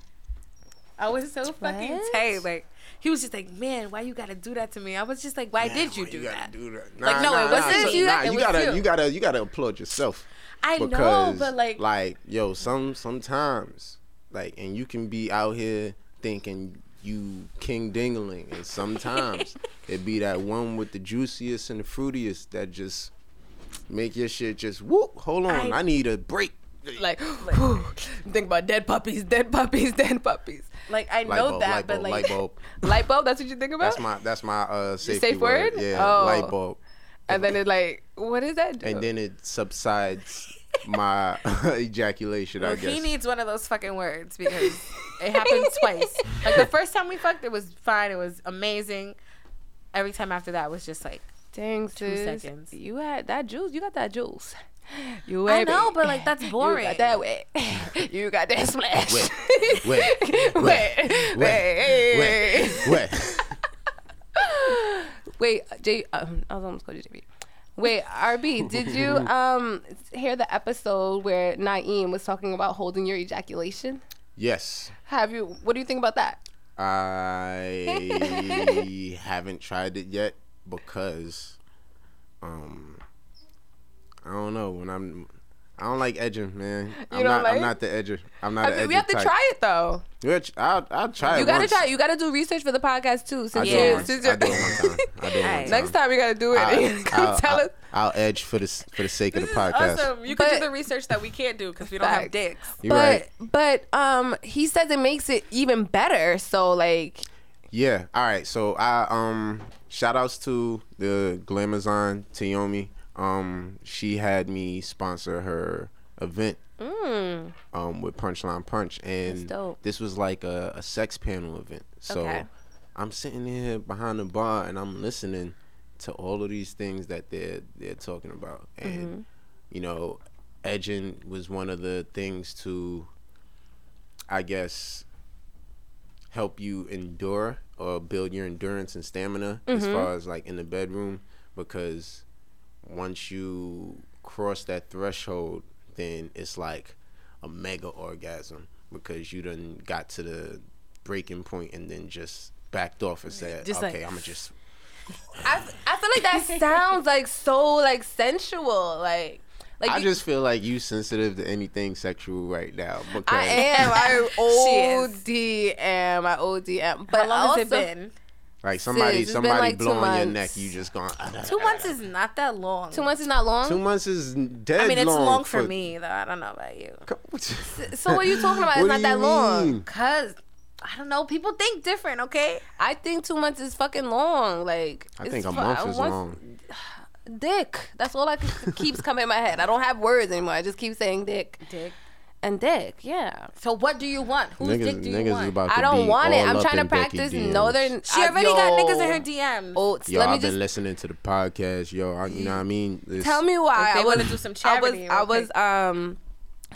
I was so fucking tight. Like he was just like, man, why you gotta do that to me? I was just like, why man, did you, why do, you that? do, that? Nah, like, no, nah, it wasn't nah, you. Nah, you gotta, you. you gotta, you gotta applaud yourself. I because, know, but like, like, yo, some sometimes, like, and you can be out here thinking you king dingling, and sometimes it be that one with the juiciest and the fruitiest that just make your shit just whoop. Hold on, I, I need a break. Like, like think about dead puppies, dead puppies, dead puppies. Like I know bulb, that, but bulb, like light bulb. light bulb. That's what you think about. That's my that's my uh safe word. word. Yeah, oh. light bulb. And then it like, what is that? Do? And then it subsides my ejaculation. Well, I guess he needs one of those fucking words because it happened twice. Like the first time we fucked, it was fine. It was amazing. Every time after that was just like, dang, two sis, seconds. You had that juice. You got that juice. You I know, but like that's boring. You got that way. you got that splash. Wet, wet, wet, wet, wet, wet. Wait, J. Um, I was almost called you JB. Wait, RB, did you um hear the episode where Naeem was talking about holding your ejaculation? Yes. Have you? What do you think about that? I haven't tried it yet because um I don't know when I'm. I don't like edging, man. You I'm not. Like? I'm not the edger. I'm not. I mean, we have to type. try it though. Which I'll, I'll try you it. gotta once. try. You gotta do research for the podcast too. Since I do once. Since I do it one time. I do it one time. Next time we gotta do it. I'll, I'll, tell us. I'll edge for the for the sake of the podcast. Awesome. You but, can do the research that we can't do because we don't have dicks. You're but right. but um, he says it makes it even better. So like. Yeah. All right. So I um shout outs to the Glamazon Tayomi um, she had me sponsor her event mm. um, with Punchline Punch, and this was like a, a, sex panel event. So okay. I'm sitting here behind the bar and I'm listening to all of these things that they're they're talking about, and mm-hmm. you know, edging was one of the things to, I guess, help you endure or build your endurance and stamina mm-hmm. as far as like in the bedroom because once you cross that threshold, then it's like a mega orgasm because you done got to the breaking point and then just backed off and said, just "Okay, like, I'm gonna just." I I feel like that sounds like so like sensual, like. Like I you, just feel like you sensitive to anything sexual right now. Because I am. I OD am. I OD am. But How long also, has it been? Like somebody, Sis, somebody like blowing your neck, you just going. Ah, two ah, months ah. is not that long. Two months is not long. Two months is dead. I mean, it's long, long for, for, me though. I don't know about you. so what are you talking about? It's not that mean? long. Cause I don't know. People think different. Okay. I think two months is fucking long. Like I think a month is long. Dick. That's all I keeps coming in my head. I don't have words anymore. I just keep saying dick. Dick and dick. Yeah. So what do you want? Whose niggas, dick do you want? I don't want it. I'm trying to practice northern. She already yo, got niggas in her DMs. Oh, yo, I've been listening to the podcast. Yo, I, you know what I mean. It's, Tell me why. I want to do some charity. I was. I was um.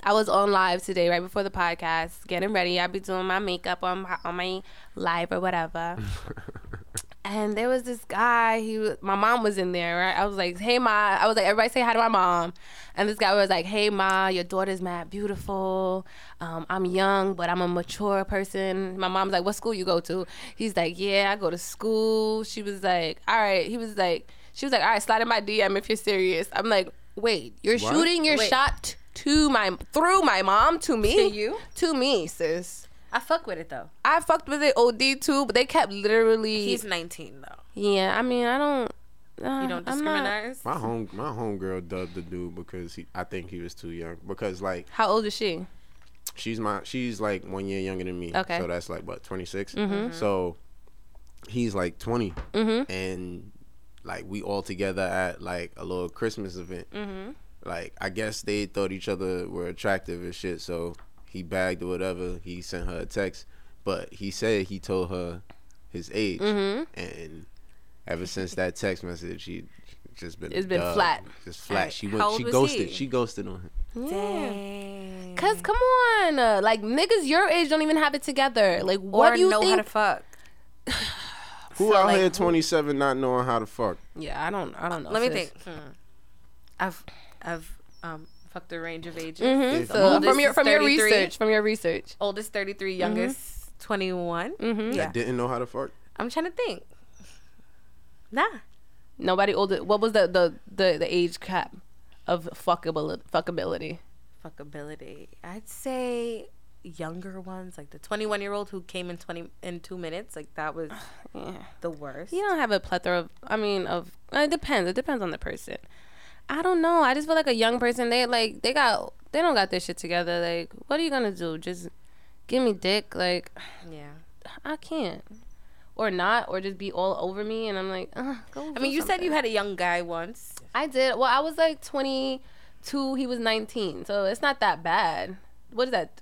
I was on live today, right before the podcast, getting ready. I'll be doing my makeup on my, on my live or whatever. and there was this guy. He, was, my mom was in there, right? I was like, "Hey, ma!" I was like, "Everybody say hi to my mom." And this guy was like, "Hey, ma, your daughter's mad beautiful. Um, I'm young, but I'm a mature person." My mom's like, "What school you go to?" He's like, "Yeah, I go to school." She was like, "All right." He was like, "She was like, all right, slide in my DM if you're serious." I'm like, "Wait, you're what? shooting your Wait. shot to my through my mom to me to you to me, sis." I fuck with it though. I fucked with it OD too, but they kept literally. He's 19 though. Yeah, I mean, I don't. Uh, you don't discriminate. My home, my homegirl dubbed the dude because he, I think he was too young. Because like, how old is she? She's my, she's like one year younger than me. Okay. So that's like what 26. Mm-hmm. So he's like 20, mm-hmm. and like we all together at like a little Christmas event. Mm-hmm. Like I guess they thought each other were attractive and shit. So he bagged or whatever. He sent her a text, but he said he told her his age, mm-hmm. and ever since that text message, she just been it's been flat, just flat. Right. She went, she ghosted, he? she ghosted on him. Dang. Cause come on, uh, like niggas your age don't even have it together. Like what or do you know think? how to fuck? Who so, out like, here twenty seven not knowing how to fuck? Yeah, I don't. I don't know. Let sis. me think. Hmm. I've I've um fucked a range of ages. Mm-hmm. So from your from your research, from your research, oldest thirty three, youngest 21. Mm-hmm. Yeah. didn't know how to fart. I'm trying to think. Nah. Nobody older. What was the the the, the age cap of fuckability? Fuckability. Fuckability. I'd say younger ones, like the 21 year old who came in 20 in two minutes. Like that was yeah. the worst. You don't have a plethora of. I mean, of it depends. It depends on the person. I don't know. I just feel like a young person. They like they got they don't got their shit together. Like, what are you gonna do? Just give me dick? Like, yeah, I can't. Or not, or just be all over me, and I'm like, uh, go. I mean, you something. said you had a young guy once. I did. Well, I was like 22. He was 19, so it's not that bad. What is that?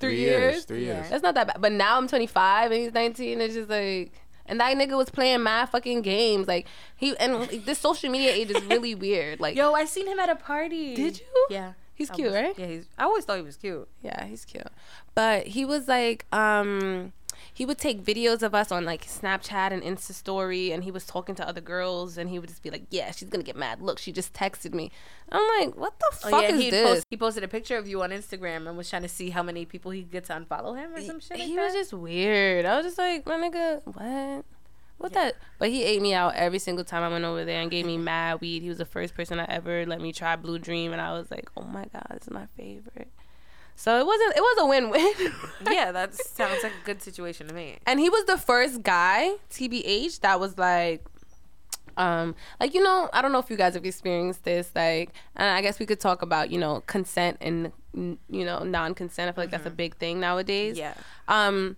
Three, three years? years? Three years. That's not that bad. But now I'm 25 and he's 19. It's just like and that nigga was playing mad fucking games. Like he and this social media age is really weird. Like yo, I seen him at a party. Did you? Yeah. He's cute, right? Yeah, he's. I always thought he was cute. Yeah, he's cute. But he was like, um, he would take videos of us on like Snapchat and Insta Story, and he was talking to other girls, and he would just be like, "Yeah, she's gonna get mad. Look, she just texted me." I'm like, "What the fuck oh, yeah, is this?" Post, he posted a picture of you on Instagram and was trying to see how many people he gets to unfollow him or some shit. Like he was just weird. I was just like, "My nigga, what?" What yeah. that? But he ate me out every single time I went over there and gave me mad weed. He was the first person I ever let me try Blue Dream, and I was like, "Oh my god, this is my favorite." So it wasn't. It was a win-win. yeah, that sounds like a good situation to me. And he was the first guy, TBH, that was like, um, like you know, I don't know if you guys have experienced this. Like, and I guess we could talk about you know consent and you know non-consent. I feel like mm-hmm. that's a mm-hmm. big thing nowadays. Yeah. Um,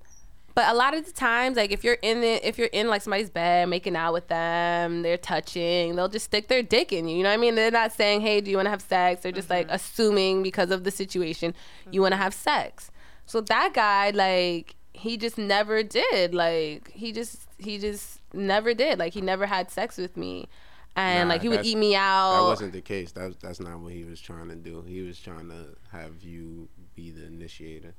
but a lot of the times, like if you're in it, if you're in like somebody's bed, making out with them, they're touching, they'll just stick their dick in you. You know what I mean? They're not saying, "Hey, do you want to have sex?" They're just mm-hmm. like assuming because of the situation, mm-hmm. you want to have sex. So that guy, like, he just never did. Like, he just he just never did. Like, he never had sex with me and nah, like he would eat me out. That wasn't the case. That's that's not what he was trying to do. He was trying to have you be the initiator.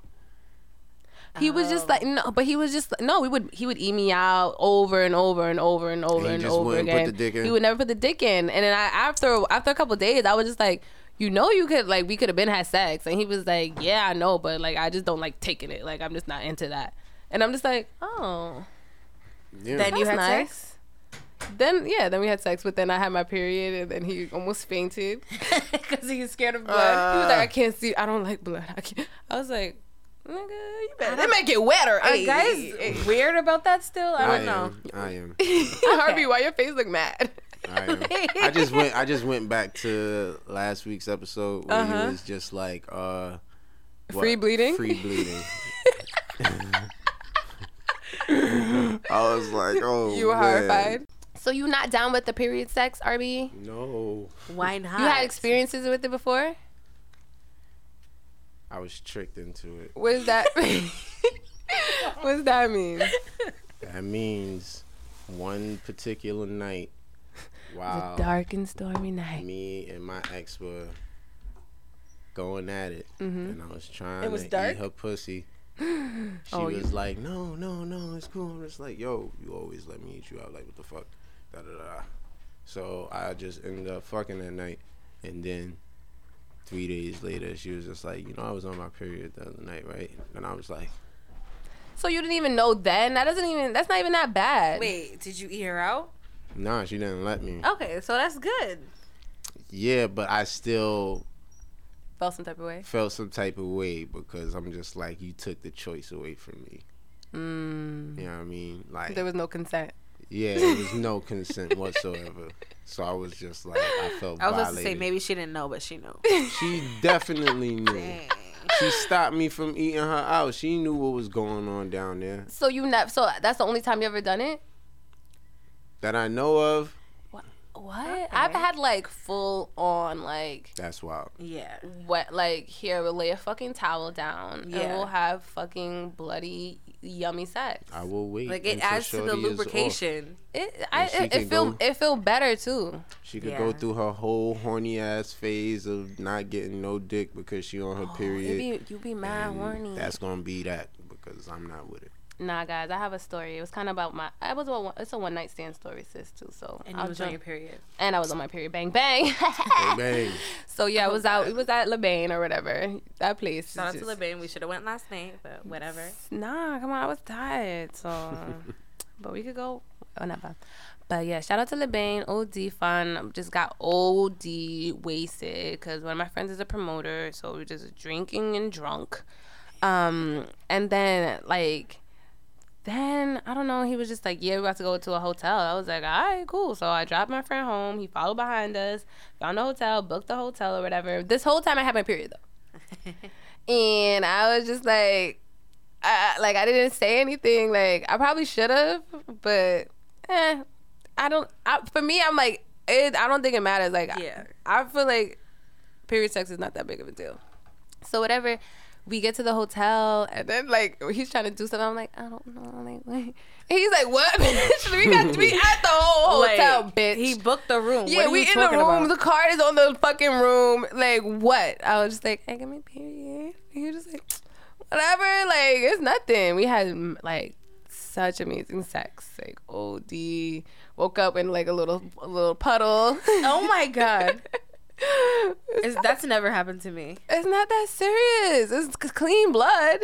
He was just like no, but he was just no. We would he would eat me out over and over and over and over and, and over again. He would never put the dick in, and then I after after a couple days, I was just like, you know, you could like we could have been had sex, and he was like, yeah, I know, but like I just don't like taking it. Like I'm just not into that, and I'm just like, oh. Yeah. Then you had nice. sex. Then yeah, then we had sex, but then I had my period, and then he almost fainted because he was scared of blood. Uh, he was like, I can't see, I don't like blood. I can't. I was like, Nigga, you better. They make it wetter. Are hey, guys hey. weird about that still? I don't I know. I am. RB, why your face look mad? I, am. I just went. I just went back to last week's episode where uh-huh. he was just like, uh, what? free bleeding. Free bleeding. I was like, oh, you were man. horrified. So you not down with the period sex, RB? No. Why not? You had experiences with it before? I was tricked into it. What does that mean? what does that mean? That means one particular night. Wow. The dark and stormy night. Me and my ex were going at it, mm-hmm. and I was trying it was to dark? eat her pussy. She oh, was like, "No, no, no, it's cool." I'm just like, "Yo, you always let me eat you out. Like, what the fuck?" Da da da. So I just ended up fucking that night, and then three days later, she was just like, you know, I was on my period the other night, right? And I was like, so you didn't even know then? That doesn't even. That's not even that bad. Wait, did you eat her out? Nah, she didn't let me. Okay, so that's good. Yeah, but I still felt some type of way. Felt some type of way because I'm just like, you took the choice away from me. Mm. You know what I mean? Like there was no consent. Yeah, it was no consent whatsoever. So I was just like, I felt. I was violated. to say maybe she didn't know, but she knew. She definitely knew. Dang. She stopped me from eating her out. She knew what was going on down there. So you never. So that's the only time you ever done it. That I know of. What? Okay. I've had like full on like. That's wild. Yeah. What like here we'll lay a fucking towel down yeah. and we'll have fucking bloody yummy sex. I will wait. Like it adds to the lubrication. It I it, it feel go, it feel better too. She could yeah. go through her whole horny ass phase of not getting no dick because she on her oh, period. Be, you be mad horny. That's gonna be that because I'm not with it. Nah, guys, I have a story. It was kind of about my. I was a. It's a one night stand story, sis, too. So and you was jump. on your period. And I was on my period. Bang bang. bang bang. So yeah, I was out. It was at Le Bain or whatever. That place. Shout out just, to Le Bain. We should have went last night, but whatever. Nah, come on. I was tired. So, but we could go whenever. But yeah, shout out to Le Bain. OD fun. Just got OD wasted because one of my friends is a promoter, so we are just drinking and drunk. Um, and then like then I don't know. He was just like, "Yeah, we got to go to a hotel." I was like, "All right, cool." So I dropped my friend home. He followed behind us, found a hotel, booked the hotel or whatever. This whole time I had my period though, and I was just like, I, like I didn't say anything. Like I probably should have, but eh, I don't. I, for me, I'm like, it, I don't think it matters. Like, yeah, I, I feel like period sex is not that big of a deal. So whatever we get to the hotel and then like he's trying to do something. I'm like, I don't know. Like, wait. he's like, what? we got to be at the whole hotel, like, bitch. He booked the room. Yeah, we in the room. About? The card is on the fucking room. Like, what? I was just like, I got my period. He was just like, whatever. Like, it's nothing. We had like such amazing sex. Like, OD. Woke up in like a little a little puddle. Oh my god. that's never happened to me. It's not that serious. It's clean blood.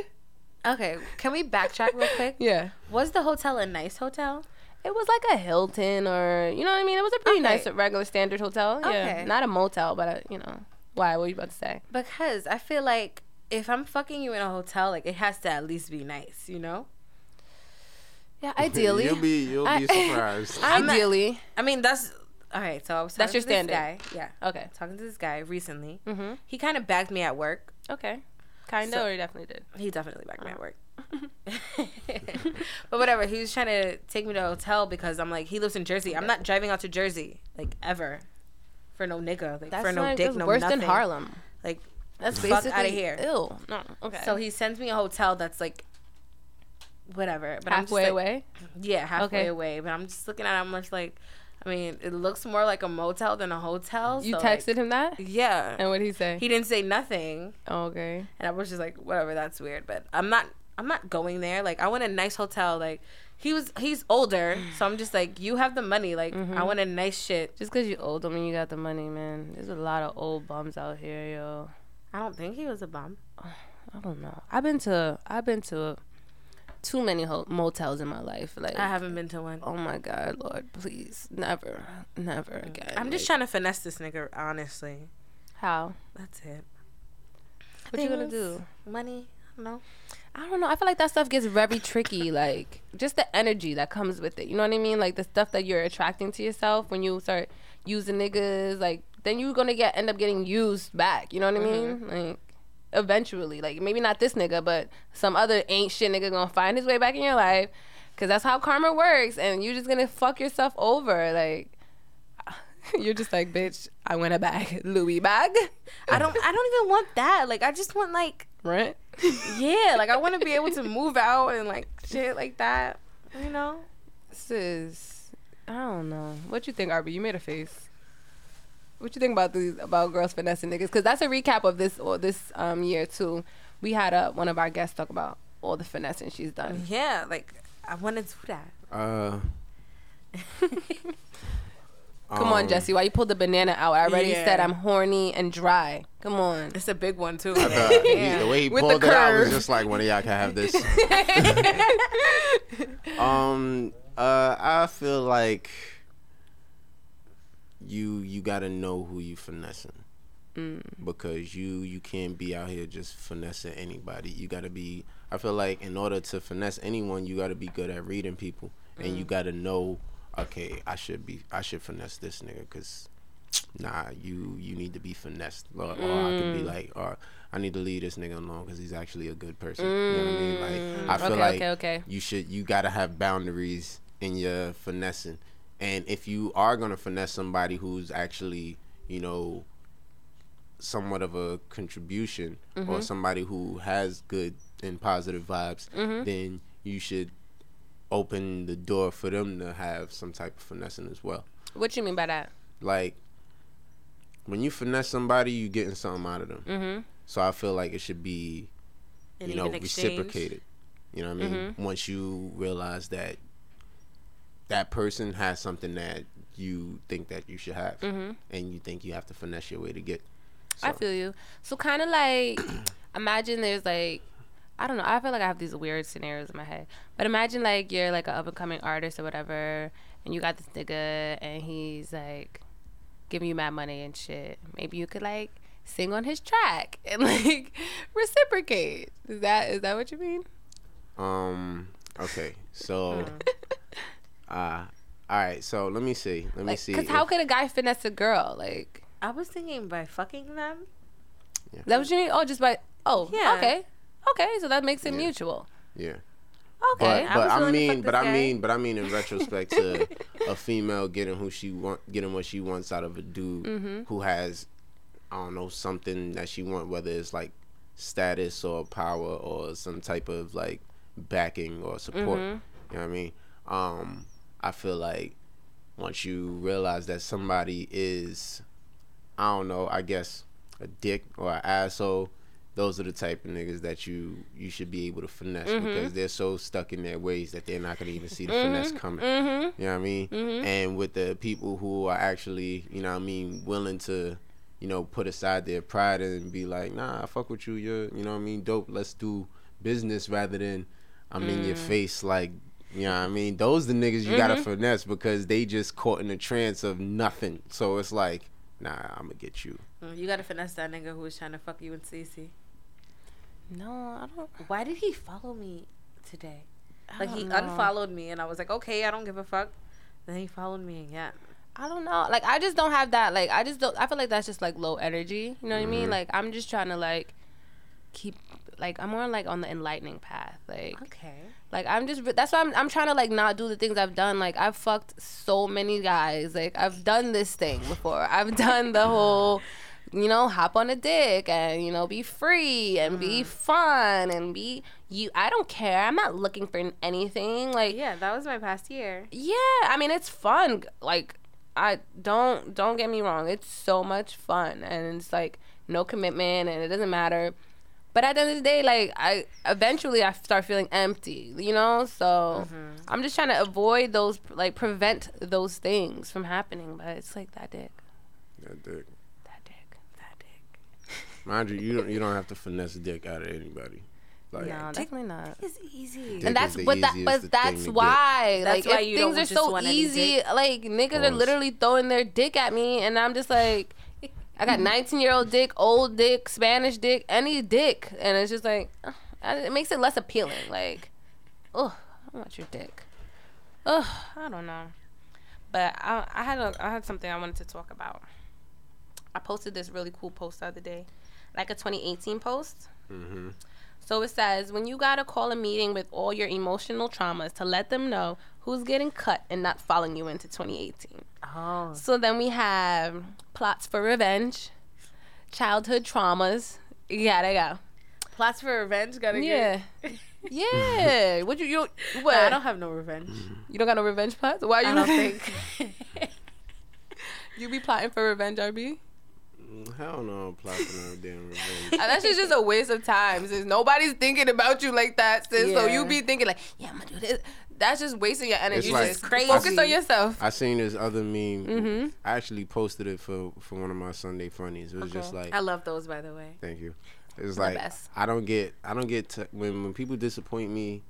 Okay, can we backtrack real quick? yeah. Was the hotel a nice hotel? It was like a Hilton or you know what I mean. It was a pretty okay. nice regular standard hotel. Yeah, okay. not a motel, but a, you know. Why? What are you about to say? Because I feel like if I'm fucking you in a hotel, like it has to at least be nice, you know. Yeah, ideally. you'll be you'll be surprised. ideally. I mean, that's all right, so I was that's your standard. guy. Yeah. Okay. Talking to this guy recently. Mm-hmm. He kind of bagged me at work. Okay. Kinda, so, or he definitely did. He definitely bagged me at work. but whatever, he was trying to take me to a hotel because I'm like, he lives in Jersey. I'm not driving out to Jersey like ever for no nigga, like that's for no like, dick, no worse nothing. than Harlem. Like that's basically out of here. Ill. No. Okay. So he sends me a hotel that's like whatever, but halfway like, away. Yeah, halfway okay. away. But I'm just looking at. it, I'm just like I mean, it looks more like a motel than a hotel. You so texted like, him that? Yeah. And what did he say? He didn't say nothing. Oh, okay. And I was just like, whatever, that's weird. But I'm not I'm not going there. Like I want a nice hotel. Like he was he's older, so I'm just like, you have the money. Like mm-hmm. I want a nice shit. Just because you're old, I mean you got the money, man. There's a lot of old bums out here, yo. I don't think he was a bum. I don't know. I've been to I've been to too many ho- motels in my life. Like I haven't been to one. Oh my god, Lord, please, never, never mm. again. I'm just trying to finesse this nigga, honestly. How? That's it. What you gonna do? Money? I don't know. I don't know. I feel like that stuff gets very tricky. Like just the energy that comes with it. You know what I mean? Like the stuff that you're attracting to yourself when you start using niggas. Like then you're gonna get end up getting used back. You know what I mean? Mm-hmm. Like eventually. Like maybe not this nigga, but some other ain't shit nigga gonna find his way back in your life. Cause that's how karma works, and you're just gonna fuck yourself over. Like you're just like, bitch, I want a bag, Louis bag. I don't, I don't even want that. Like I just want like rent. yeah, like I want to be able to move out and like shit like that. You know, sis. I don't know. What you think, RB? You made a face. What you think about these about girls finessing niggas? Because that's a recap of this or this um year too. We had uh, one of our guests talk about all the finessing she's done. Yeah, like I want to do that. Uh. Come um, on, Jesse. Why you pulled the banana out? I already yeah. said I'm horny and dry. Come on. It's a big one too. yeah. The way he With pulled it out was just like one of y'all can have this. um. Uh. I feel like you you gotta know who you finessing. Mm. Because you you can't be out here just finessing anybody. You gotta be. I feel like in order to finesse anyone, you gotta be good at reading people, mm. and you mm. gotta know. Okay, I should be. I should finesse this nigga because, nah, you you need to be finessed. Or, mm. I could be mm. like, or I need to leave this nigga alone because he's actually a good person. You know what I mean? Like I feel okay, like okay, okay. you should. You gotta have boundaries in your finessing and if you are gonna finesse somebody who's actually, you know, somewhat of a contribution mm-hmm. or somebody who has good and positive vibes, mm-hmm. then you should open the door for them to have some type of finessing as well. What you mean by that? Like when you finesse somebody, you getting something out of them. Mm-hmm. So I feel like it should be, you know, reciprocated. You know what I mean? Mm-hmm. Once you realize that that person has something that you think that you should have, mm-hmm. and you think you have to finesse your way to get. So. I feel you. So kind of like, imagine there's like, I don't know. I feel like I have these weird scenarios in my head. But imagine like you're like an up and coming artist or whatever, and you got this nigga, and he's like giving you mad money and shit. Maybe you could like sing on his track and like reciprocate. Is that is that what you mean? Um. Okay. So. uh all right, so let me see. Let like, me see. Because how could a guy finesse a girl? Like, I was thinking by fucking them. Yeah. That what you mean? Oh, just by oh, yeah. Okay, okay. So that makes it yeah. mutual. Yeah. Okay. But, but I, I mean, but guy. I mean, but I mean, in retrospect to a female getting who she want, getting what she wants out of a dude mm-hmm. who has, I don't know, something that she want, whether it's like status or power or some type of like backing or support. Mm-hmm. You know what I mean? Um, I feel like once you realize that somebody is, I don't know, I guess a dick or an asshole, those are the type of niggas that you you should be able to finesse mm-hmm. because they're so stuck in their ways that they're not gonna even see the mm-hmm. finesse coming. Mm-hmm. You know what I mean? Mm-hmm. And with the people who are actually, you know what I mean, willing to, you know, put aside their pride and be like, nah, I fuck with you, you're, you know what I mean, dope. Let's do business rather than I'm in your mm. face like you know what I mean? Those the niggas you mm-hmm. gotta finesse because they just caught in a trance of nothing. So it's like, nah, I'm gonna get you. Mm, you gotta finesse that nigga who was trying to fuck you and CC. No, I don't. Why did he follow me today? Like he know. unfollowed me, and I was like, okay, I don't give a fuck. Then he followed me again. I don't know. Like I just don't have that. Like I just don't. I feel like that's just like low energy. You know what mm-hmm. I mean? Mm-hmm. Like I'm just trying to like keep. Like I'm more like on the enlightening path. Like okay. Like I'm just that's why I'm I'm trying to like not do the things I've done. Like I've fucked so many guys. Like I've done this thing before. I've done the whole you know, hop on a dick and you know, be free and mm. be mm-hmm. fun and be you I don't care. I'm not looking for anything. Like Yeah, that was my past year. Yeah, I mean it's fun. Like I don't don't get me wrong. It's so much fun and it's like no commitment and it doesn't matter but at the end of the day, like I eventually I start feeling empty, you know. So mm-hmm. I'm just trying to avoid those, like prevent those things from happening. But it's like that dick. That dick. That dick. That dick. Mind you, you don't you don't have to finesse dick out of anybody. Like, no, definitely not. It's easy, and that's but that but that's why that's like why things are so easy. Like niggas are literally throwing their dick at me, and I'm just like. I got 19 year old dick, old dick, Spanish dick, any dick, and it's just like it makes it less appealing. Like, oh, I want your dick. Oh, I don't know, but I, I had a I had something I wanted to talk about. I posted this really cool post the other day, like a 2018 post. Mm-hmm. So it says, when you gotta call a meeting with all your emotional traumas to let them know who's getting cut and not following you into 2018. Oh. So then we have plots for revenge, childhood traumas. You gotta go. Plots for revenge. Gotta go. yeah. yeah. What you you what? Nah, I don't have no revenge. You don't got no revenge plots. Why you? I don't think. you be plotting for revenge, RB? Hell no, I'm plotting no damn revenge. That's just a waste of time. Since nobody's thinking about you like that, sis. Yeah. So you be thinking like, yeah, I'm gonna do this that's just wasting your energy. It's like, just crazy. Focus on yourself. I seen this other meme. Mm-hmm. I actually posted it for for one of my Sunday funnies. It was okay. just like I love those, by the way. Thank you. It's like best. I don't get I don't get t- when when people disappoint me.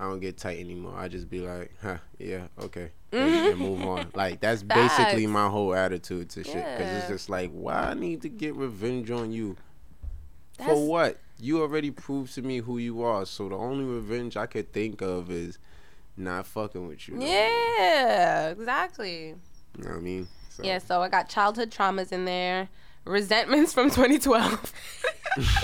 I don't get tight anymore. I just be like, huh, yeah, okay, and, and, move on. Like that's Facts. basically my whole attitude to shit. Because it's just like, why I need to get revenge on you? That's... For what? You already proved to me who you are. So the only revenge I could think of is not fucking with you. Yeah, exactly. You know what I mean? So. Yeah, so I got childhood traumas in there, resentments from 2012.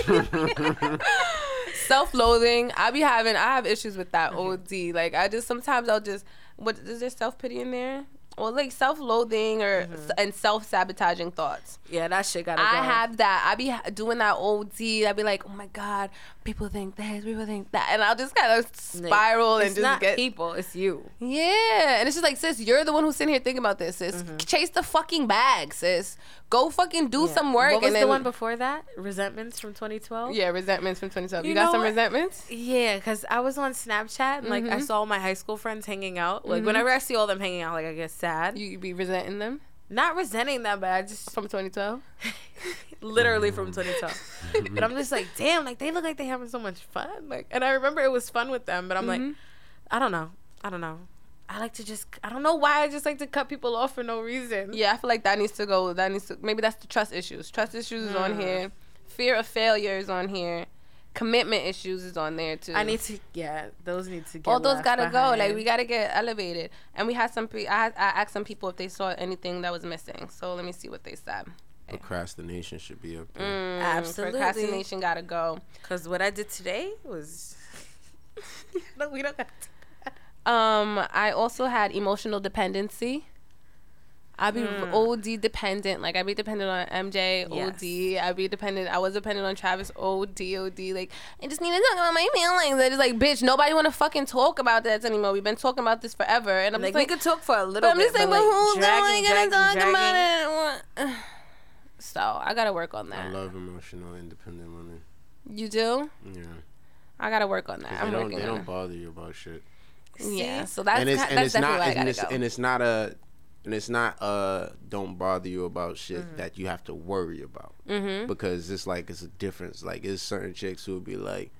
Self-loathing. I be having I have issues with that OD. Like I just sometimes I'll just what is there self-pity in there? Well, like self-loathing or mm-hmm. and self-sabotaging thoughts. Yeah, that shit gotta I have that. I be doing that OD. I be like, oh my god, people think this, people think that, and I'll just kind of spiral it's and just not get people. It's you. Yeah, and it's just like, sis, you're the one who's sitting here thinking about this, sis. Mm-hmm. Chase the fucking bag, sis. Go fucking do yeah. some work. What was the one before that? Resentments from 2012. Yeah, resentments from 2012. You, you got some what? resentments? Yeah, because I was on Snapchat and like mm-hmm. I saw my high school friends hanging out. Like mm-hmm. whenever I see all them hanging out, like I get sad. You be resenting them. Not resenting them, but I just from 2012. literally from 2012. but I'm just like, damn, like they look like they having so much fun. Like, and I remember it was fun with them, but I'm mm-hmm. like, I don't know, I don't know. I like to just, I don't know why I just like to cut people off for no reason. Yeah, I feel like that needs to go. That needs to maybe that's the trust issues. Trust issues mm. is on mm. here. Fear of failure is on here commitment issues is on there too. I need to, yeah, those need to get. All those gotta behind. go. Like we gotta get elevated. And we had some. Pre- I, I asked some people if they saw anything that was missing. So let me see what they said. Procrastination should be up there. Mm, Absolutely, procrastination gotta go. Cause what I did today was. no, we don't got. um, I also had emotional dependency. I be mm. OD dependent. Like I'd be dependent on MJ yes. OD. I be dependent. I was dependent on Travis OD OD. Like I just need to talk about my feelings. I just like bitch. Nobody want to fucking talk about that anymore. We've been talking about this forever. And I'm like, like we could talk for a little. But I'm just like, but, who's dragging, gonna talk dragging. about it? So I gotta work on that. I love emotional independent women. You do? Yeah. I gotta work on that. I'm they don't, they don't bother you about shit. Yeah, so that's and it's, and that's it's not and it's, and it's not a and it's not uh don't bother you about shit mm-hmm. that you have to worry about mm-hmm. because it's like it's a difference like it's certain chicks who will be like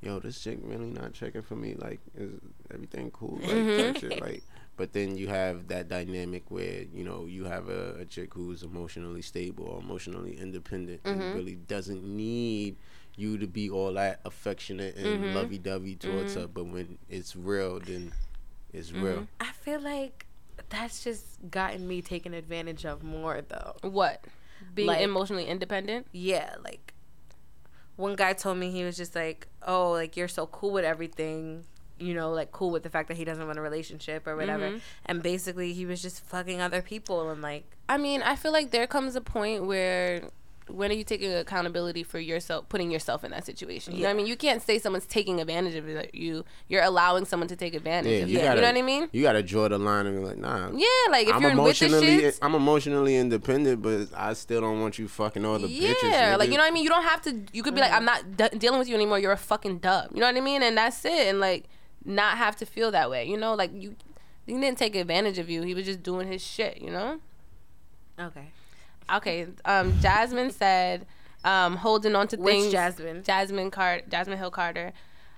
yo this chick really not checking for me like is everything cool like mm-hmm. shit, like but then you have that dynamic where you know you have a, a chick who's emotionally stable or emotionally independent and mm-hmm. really doesn't need you to be all that affectionate and mm-hmm. lovey-dovey towards mm-hmm. her but when it's real then it's real i feel like that's just gotten me taken advantage of more though. What? Being like, emotionally independent? Yeah, like one guy told me he was just like, "Oh, like you're so cool with everything." You know, like cool with the fact that he doesn't want a relationship or whatever. Mm-hmm. And basically, he was just fucking other people and like. I mean, I feel like there comes a point where when are you taking accountability for yourself putting yourself in that situation? You yeah. know what i mean? You can't say someone's taking advantage of you you're allowing someone to take advantage yeah, of you, you, gotta, you know what i mean? you gotta draw the line and be like nah. Yeah like if I'm you're emotionally with the i'm emotionally independent but i still don't want you fucking all the yeah, bitches yeah like you know what i mean? You don't have to you could be like i'm not d- dealing with you anymore. You're a fucking dub. You know what i mean? And that's it. And like not have to feel that way. You know like you he didn't take advantage of you. He was just doing his shit you know? Okay okay um jasmine said um, holding on to Which things. Jasmine? Jasmine Car- Jasmine Hill Carter.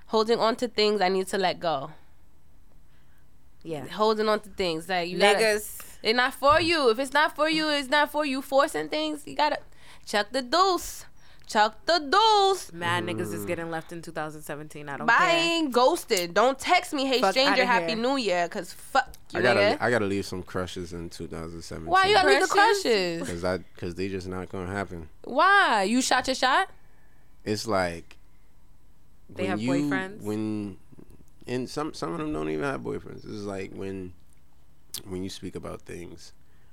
Holding on to things I need to let go. Yeah. Holding on to things like you niggas. Gotta, it's not for you. If it's not for you, it's not for you. Forcing things, you gotta chuck the deuce. Chuck the deuce. Mad mm. niggas is getting left in 2017. I don't Bye. care. ghosted. Don't text me, hey fuck stranger, happy here. new year, cause fuck you. I gotta, I gotta leave some crushes in 2017. Why you gotta leave the crushes? Cause I, cause they just not gonna happen. Why? You shot your shot? It's like they have you, boyfriends. When and some some of them don't even have boyfriends. It's like when when you speak about things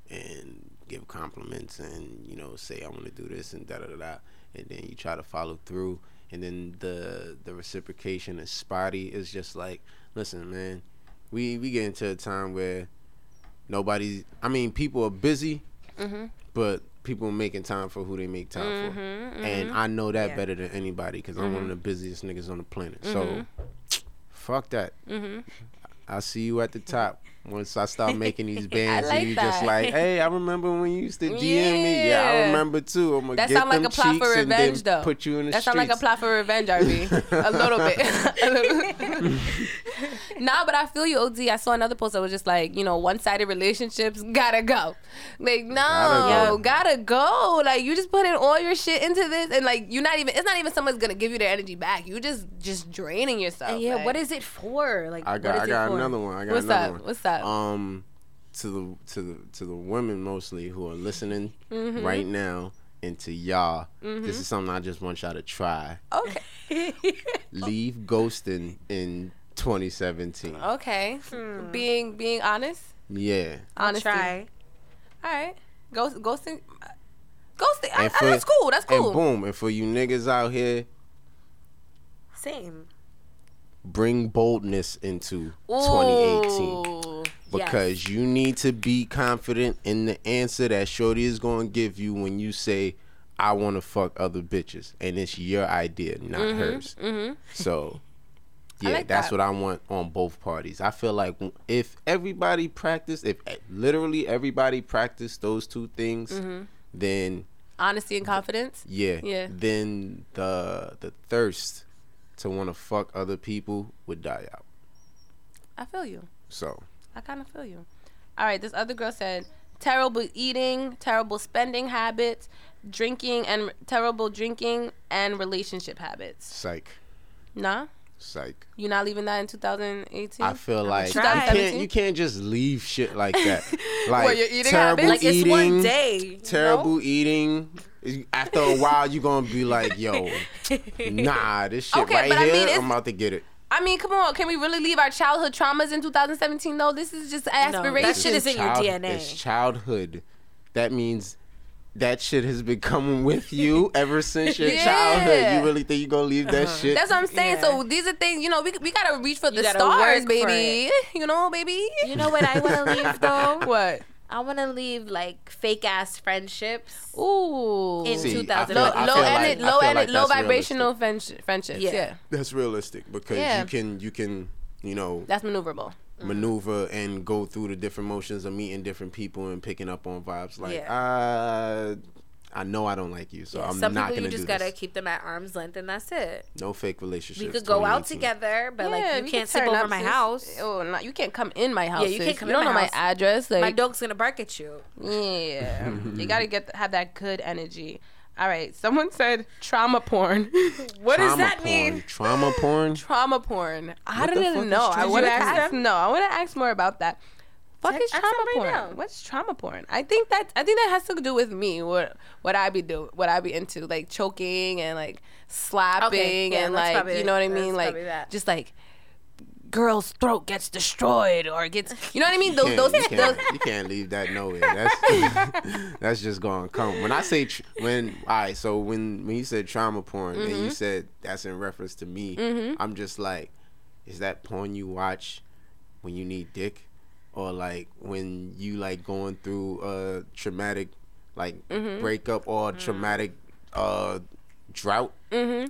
and give compliments and you know say I want to do this and da da da da and then you try to follow through and then the the reciprocation is spotty it's just like listen man we we get into a time where nobody's i mean people are busy mm-hmm. but people are making time for who they make time mm-hmm, for mm-hmm. and i know that yeah. better than anybody because i'm one of mm-hmm. the busiest niggas on the planet so mm-hmm. fuck that mm-hmm. i see you at the top once I start making these bands like and you that. just like, hey, I remember when you used to DM yeah. me. Yeah, I remember too. I'm gonna that get like a plot for revenge, though. Put you in the That sound like a plot for revenge, RB. a little bit. a little. nah, but I feel you, OD. I saw another post that was just like, you know, one-sided relationships gotta go. Like, no, gotta go. gotta go. Like, you just put in all your shit into this, and like, you're not even. It's not even someone's gonna give you their energy back. You just just draining yourself. And yeah, like. what is it for? Like, I got, I got another one. I got What's another up? one. What's up? Um, to the to the to the women mostly who are listening mm-hmm. right now, and to y'all, mm-hmm. this is something I just want y'all to try. Okay. Leave ghosting in 2017. Okay. Hmm. Being being honest. Yeah. Honesty. Try. All right. Ghost ghosting. Ghosting. I, for, that's cool. That's cool. And boom. And for you niggas out here Same. Bring boldness into Ooh. 2018 because yes. you need to be confident in the answer that Shorty is going to give you when you say, "I want to fuck other bitches," and it's your idea, not mm-hmm, hers. Mm-hmm. So yeah, like that's that. what I want on both parties. I feel like if everybody practiced, if eh, literally everybody practiced those two things, mm-hmm. then honesty and confidence. Yeah, yeah. Then the the thirst to want to fuck other people would die out. I feel you. So I kind of feel you. All right, this other girl said terrible eating, terrible spending habits, drinking and terrible drinking and relationship habits. Psych. Nah. Psych. You're not leaving that in 2018. I feel like you can't you can't just leave shit like that. Like what, your eating terrible like eating, one day. Terrible know? eating. After a while, you're gonna be like, "Yo, nah, this shit okay, right here, I mean, I'm about to get it." I mean, come on. Can we really leave our childhood traumas in 2017? No, this is just aspiration. No, that shit is in your DNA. It's childhood. That means that shit has been coming with you ever since your yeah. childhood. You really think you're gonna leave that uh-huh. shit? That's what I'm saying. Yeah. So these are things, you know, we, we gotta reach for the stars, baby. You know, baby. You know what I wanna leave though? what? I want to leave like fake ass friendships. Ooh, in 2000. Low, low, like, low, like low vibrational friendships. Yeah. yeah. that's realistic because yeah. you can, you can, you know, that's maneuverable. Mm-hmm. maneuver and go through the different motions of meeting different people and picking up on vibes. Like, yeah. uh, I know I don't like you, so yeah, I'm some not people gonna you just gotta keep them at arm's length, and that's it. No fake relationships. We could go out together, but yeah, like you can't sleep over my house. Oh, not, you can't come in my house. Yeah, you can't come. You don't know house. my address. Like my dog's gonna bark at you. Yeah, you gotta get have that good energy. All right. Someone said trauma porn. what trauma does that porn. mean? Trauma porn. trauma porn. I didn't even know. I want to ask. Them? No, I want to ask more about that. Fuck is trauma porn? Right What's trauma porn? I think that I think that has to do with me. What what I be do what I be into like choking and like slapping okay, yeah, and like you know what I mean like just like girl's throat gets destroyed or gets you know what I mean those those, you, can't, you can't leave that nowhere that's that's just gonna come when I say tr- when all right so when when you said trauma porn mm-hmm. and you mm-hmm. said that's in reference to me mm-hmm. I'm just like is that porn you watch when you need dick or like when you like going through a traumatic like mm-hmm. breakup or mm-hmm. traumatic uh drought mm-hmm.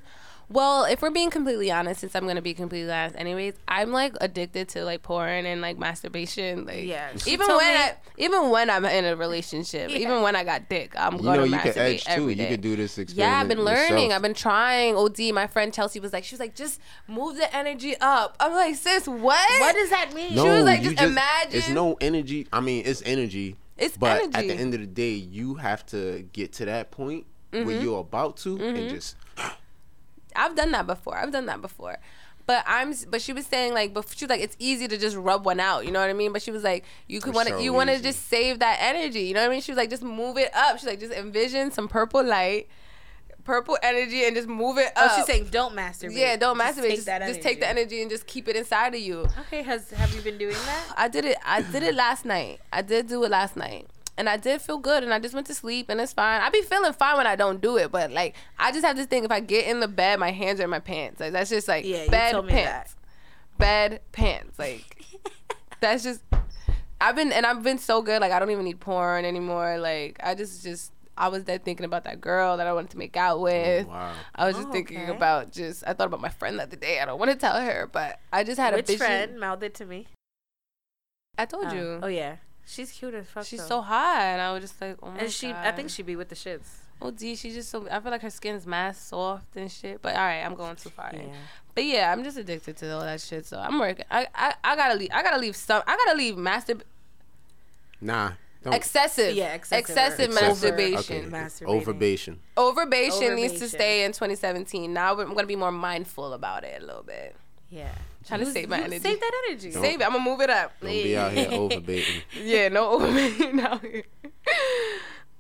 Well, if we're being completely honest, since I'm gonna be completely honest, anyways, I'm like addicted to like porn and like masturbation. Like, yeah, even when me, I, even when I'm in a relationship, yeah. even when I got dick, I'm you gonna know, you masturbate can edge every too. Day. You can do this. Yeah, I've been learning. Yourself. I've been trying. Od, my friend Chelsea was like, she was like, just move the energy up. I'm like, sis, what? What does that mean? No, she was like, just, just imagine. It's no energy. I mean, it's energy. It's but energy. at the end of the day, you have to get to that point mm-hmm. where you're about to mm-hmm. and just I've done that before. I've done that before. But I'm, but she was saying like, but she was like, it's easy to just rub one out, you know what I mean? But she was like, you could want to, so you want to just save that energy, you know what I mean? She was like, just move it up. She's like, just envision some purple light, purple energy, and just move it up. Oh, she's saying don't masturbate. Yeah, don't just masturbate. Just, just, take the energy and just keep it inside of you. Okay, has have you been doing that? I did it. I did it last night. I did do it last night and I did feel good, and I just went to sleep, and it's fine. I be feeling fine when I don't do it, but like I just have this thing: if I get in the bed, my hands are in my pants. Like that's just like yeah, bed pants, bed pants. Like that's just. I've been and I've been so good. Like I don't even need porn anymore. Like I just just I was there thinking about that girl that I wanted to make out oh, with. Oh, wow. I was just oh, thinking okay. about just I thought about my friend the other day. I don't want to tell her, but I just had Which a Which friend mouthed it to me? I told oh. you. Oh yeah. She's cute as fuck. She's though. so hot, and I was just like, oh my and she, god. I think she'd be with the shits. Oh, D, she's just so. I feel like her skin's mass soft and shit. But all right, I'm going too far. Yeah. But yeah, I'm just addicted to all that shit. So I'm working. I, I, I gotta leave. I gotta leave some. I gotta leave master. Nah. Don't. Excessive. Yeah, excessive. Excessive, masturbation. Okay. Overbation. Overbation needs to stay in 2017. Now I'm gonna be more mindful about it a little bit. Yeah. Trying to save my energy. Save that energy. Don't, save it. I'm gonna move it up. Don't be out here overbaiting. yeah, no overbaiting out here.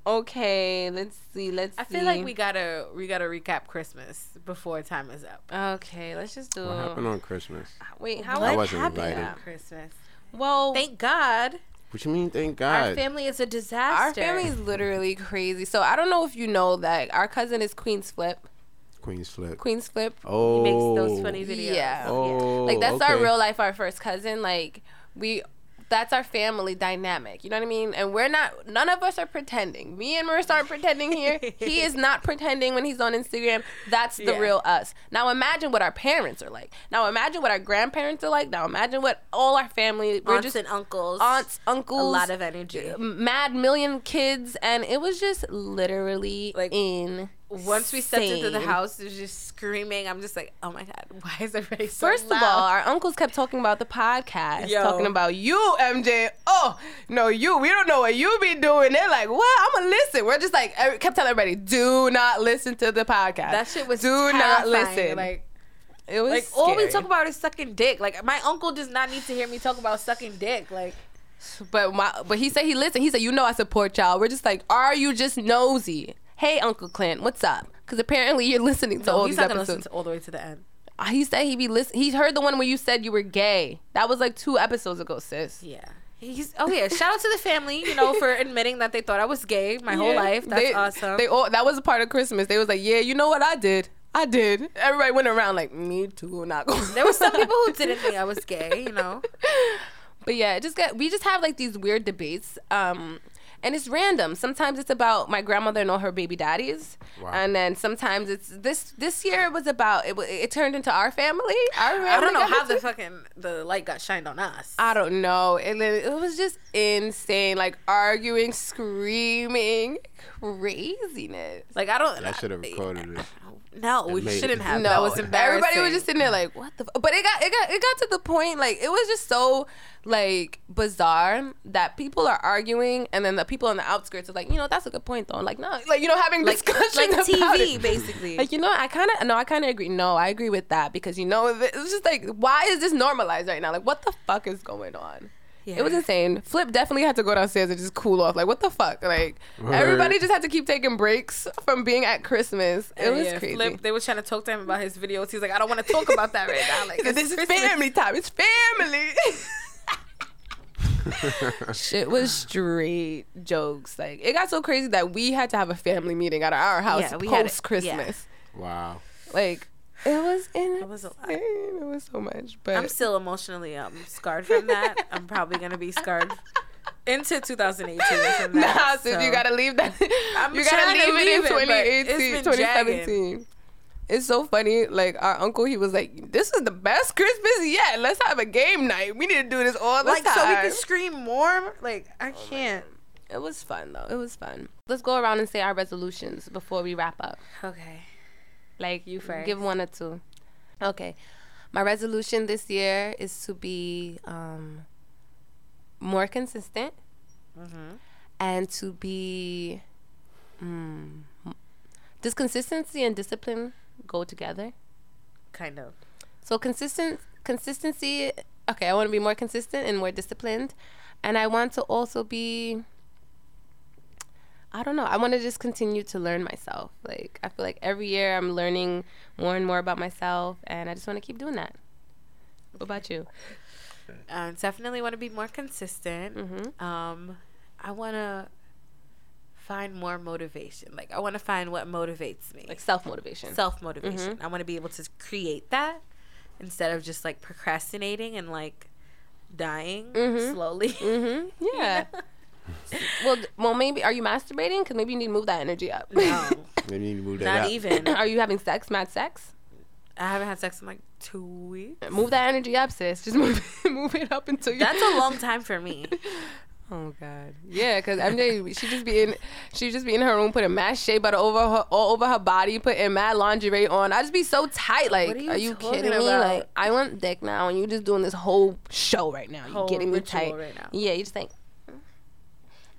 okay, let's see. Let's. I see. feel like we gotta we gotta recap Christmas before time is up. Okay, let's just do. What happened on Christmas? Wait, how I wasn't happened invited. on Christmas? Well, thank God. What you mean? Thank God. Our family is a disaster. Our family is literally crazy. So I don't know if you know that our cousin is Queen's Flip. Queen's Flip? Queen's Flip. Oh, he makes those oh. funny videos. Yeah. Oh, like that's okay. our real life, our first cousin. Like we that's our family dynamic. You know what I mean? And we're not. None of us are pretending. Me and Marissa aren't pretending here. he is not pretending when he's on Instagram. That's the Yeah. real us. Now imagine what our parents are like. Now imagine what our grandparents are like. Now imagine what all our family. We're Aunts just and uncles. aunts, uncles, A lot of energy. mad million kids, and it was just literally Like, in. Once we stepped into the house, it was just screaming. I'm just like, oh my god, why is everybody so First loud? of all, our uncles kept talking about the podcast, Yo. talking about you, MJ. Oh, no, you. We don't know what you be doing. They're like, what? I'm gonna listen. We're just like, every- kept telling everybody, do not listen to the podcast. that shit was do not listen. Like, it was like all we scary. talk about is sucking dick. Like my uncle does not need to hear me talk about sucking dick. Like But my, but he said he listened. He said, you know, I support y'all. We're just like, are you just nosy? Hey, Uncle Clint, what's up? Because apparently you're listening to no, all he's these not episodes. listen to all the way to the end. he said he be listen. He heard the one where you said you were gay. That was like two episodes ago, sis. Yeah. He's oh yeah. Shout out to the family, you know, for admitting that they thought I was gay my whole life. That's they, awesome. They all that was a part of Christmas. They was like, yeah, you know what I did. I did. Everybody went around like, me too. Not going. there were some people who didn't think I was gay, you know. But yeah, just get we just have like these weird debates. Um and it's random. Sometimes it's about my grandmother and all her baby daddies, Wow. and then sometimes it's this. This year it was about it. It turned into our family. Our family I don't know how into- the fucking the light got shined on us. I don't know. It, li- it was just insane. Like arguing, screaming, craziness. Like I don't. I should have recorded it. No, we made- shouldn't have. No, that was embarrassing. everybody was just sitting there like, "What the?" F-? But it got it got it got to the point like it was just so like bizarre that people are arguing, and then the people on the outskirts are like, you know, that's a good point though. Like, no, like you know, having like discussion like about TV it. basically. Like you know, I kind of no, I kind of agree. No, I agree with that because you know, it's just like, why is this normalized right now? Like, what the fuck is going on? Yeah. It was insane. Flip definitely had to go downstairs and just cool off. Like, what the fuck? Like, Word. everybody just had to keep taking breaks from being at Christmas. It uh, was Yeah, crazy. Flip, they were trying to talk to him about his videos. He's like, I don't want to talk about that right now. Like, He said, it's this is family time. It's family. Shit was straight jokes. Like it got so crazy that we had to have a family meeting at our house Yeah, we had it. post Christmas. Wow. Like it was insane. It was a lot. It was so much. But I'm still emotionally um scarred from that. I'm probably gonna be scarred into 2018 from that. nah, so. you gotta leave that. I'm you gotta leave it in leave it, but 2018, it's been 2017. It's so funny. Like our uncle, he was like, "This is the best Christmas yet. Let's have a game night. We need to do this all the time. like time." so we can scream more. Like I can't. It was fun though. It was fun. Let's go around and say our resolutions before we wrap up. Okay. Like You first. Give one or two. Okay. My resolution this year is to be um, more consistent Mm-hmm. and to be. Mm, does consistency and discipline go together? Kind of. So consistent consistency. Okay, I want to be more consistent and more disciplined, and I want to also be. I don't know. I want to just continue to learn myself. Like I feel like every year I'm learning more and more about myself, and I just want to keep doing that. What about you? Uh, definitely want to be more consistent. Mm-hmm. Um, I want to find more motivation. Like I want to find what motivates me. Like self motivation. self motivation. Mm-hmm. I want to be able to create that instead of just like procrastinating and like dying Mhm. slowly. mm-hmm. Yeah. Well, well, maybe are you masturbating? Because maybe you need to move that energy up. no, Maybe you need to move that not up. even. are you having sex? Mad sex? I haven't had sex in like two weeks. Move that energy up, sis. Just move, move it up until you. That's a long time for me. Oh God, yeah, because MJ, she just be in, she just be in her room putting mad shea butter over her, all over her body, putting mad lingerie on. I just be so tight. Like, What are you are you talking kidding me? Like, I want dick now, and you just doing this whole show right now. You Whole getting me tight right now. Yeah, you just think,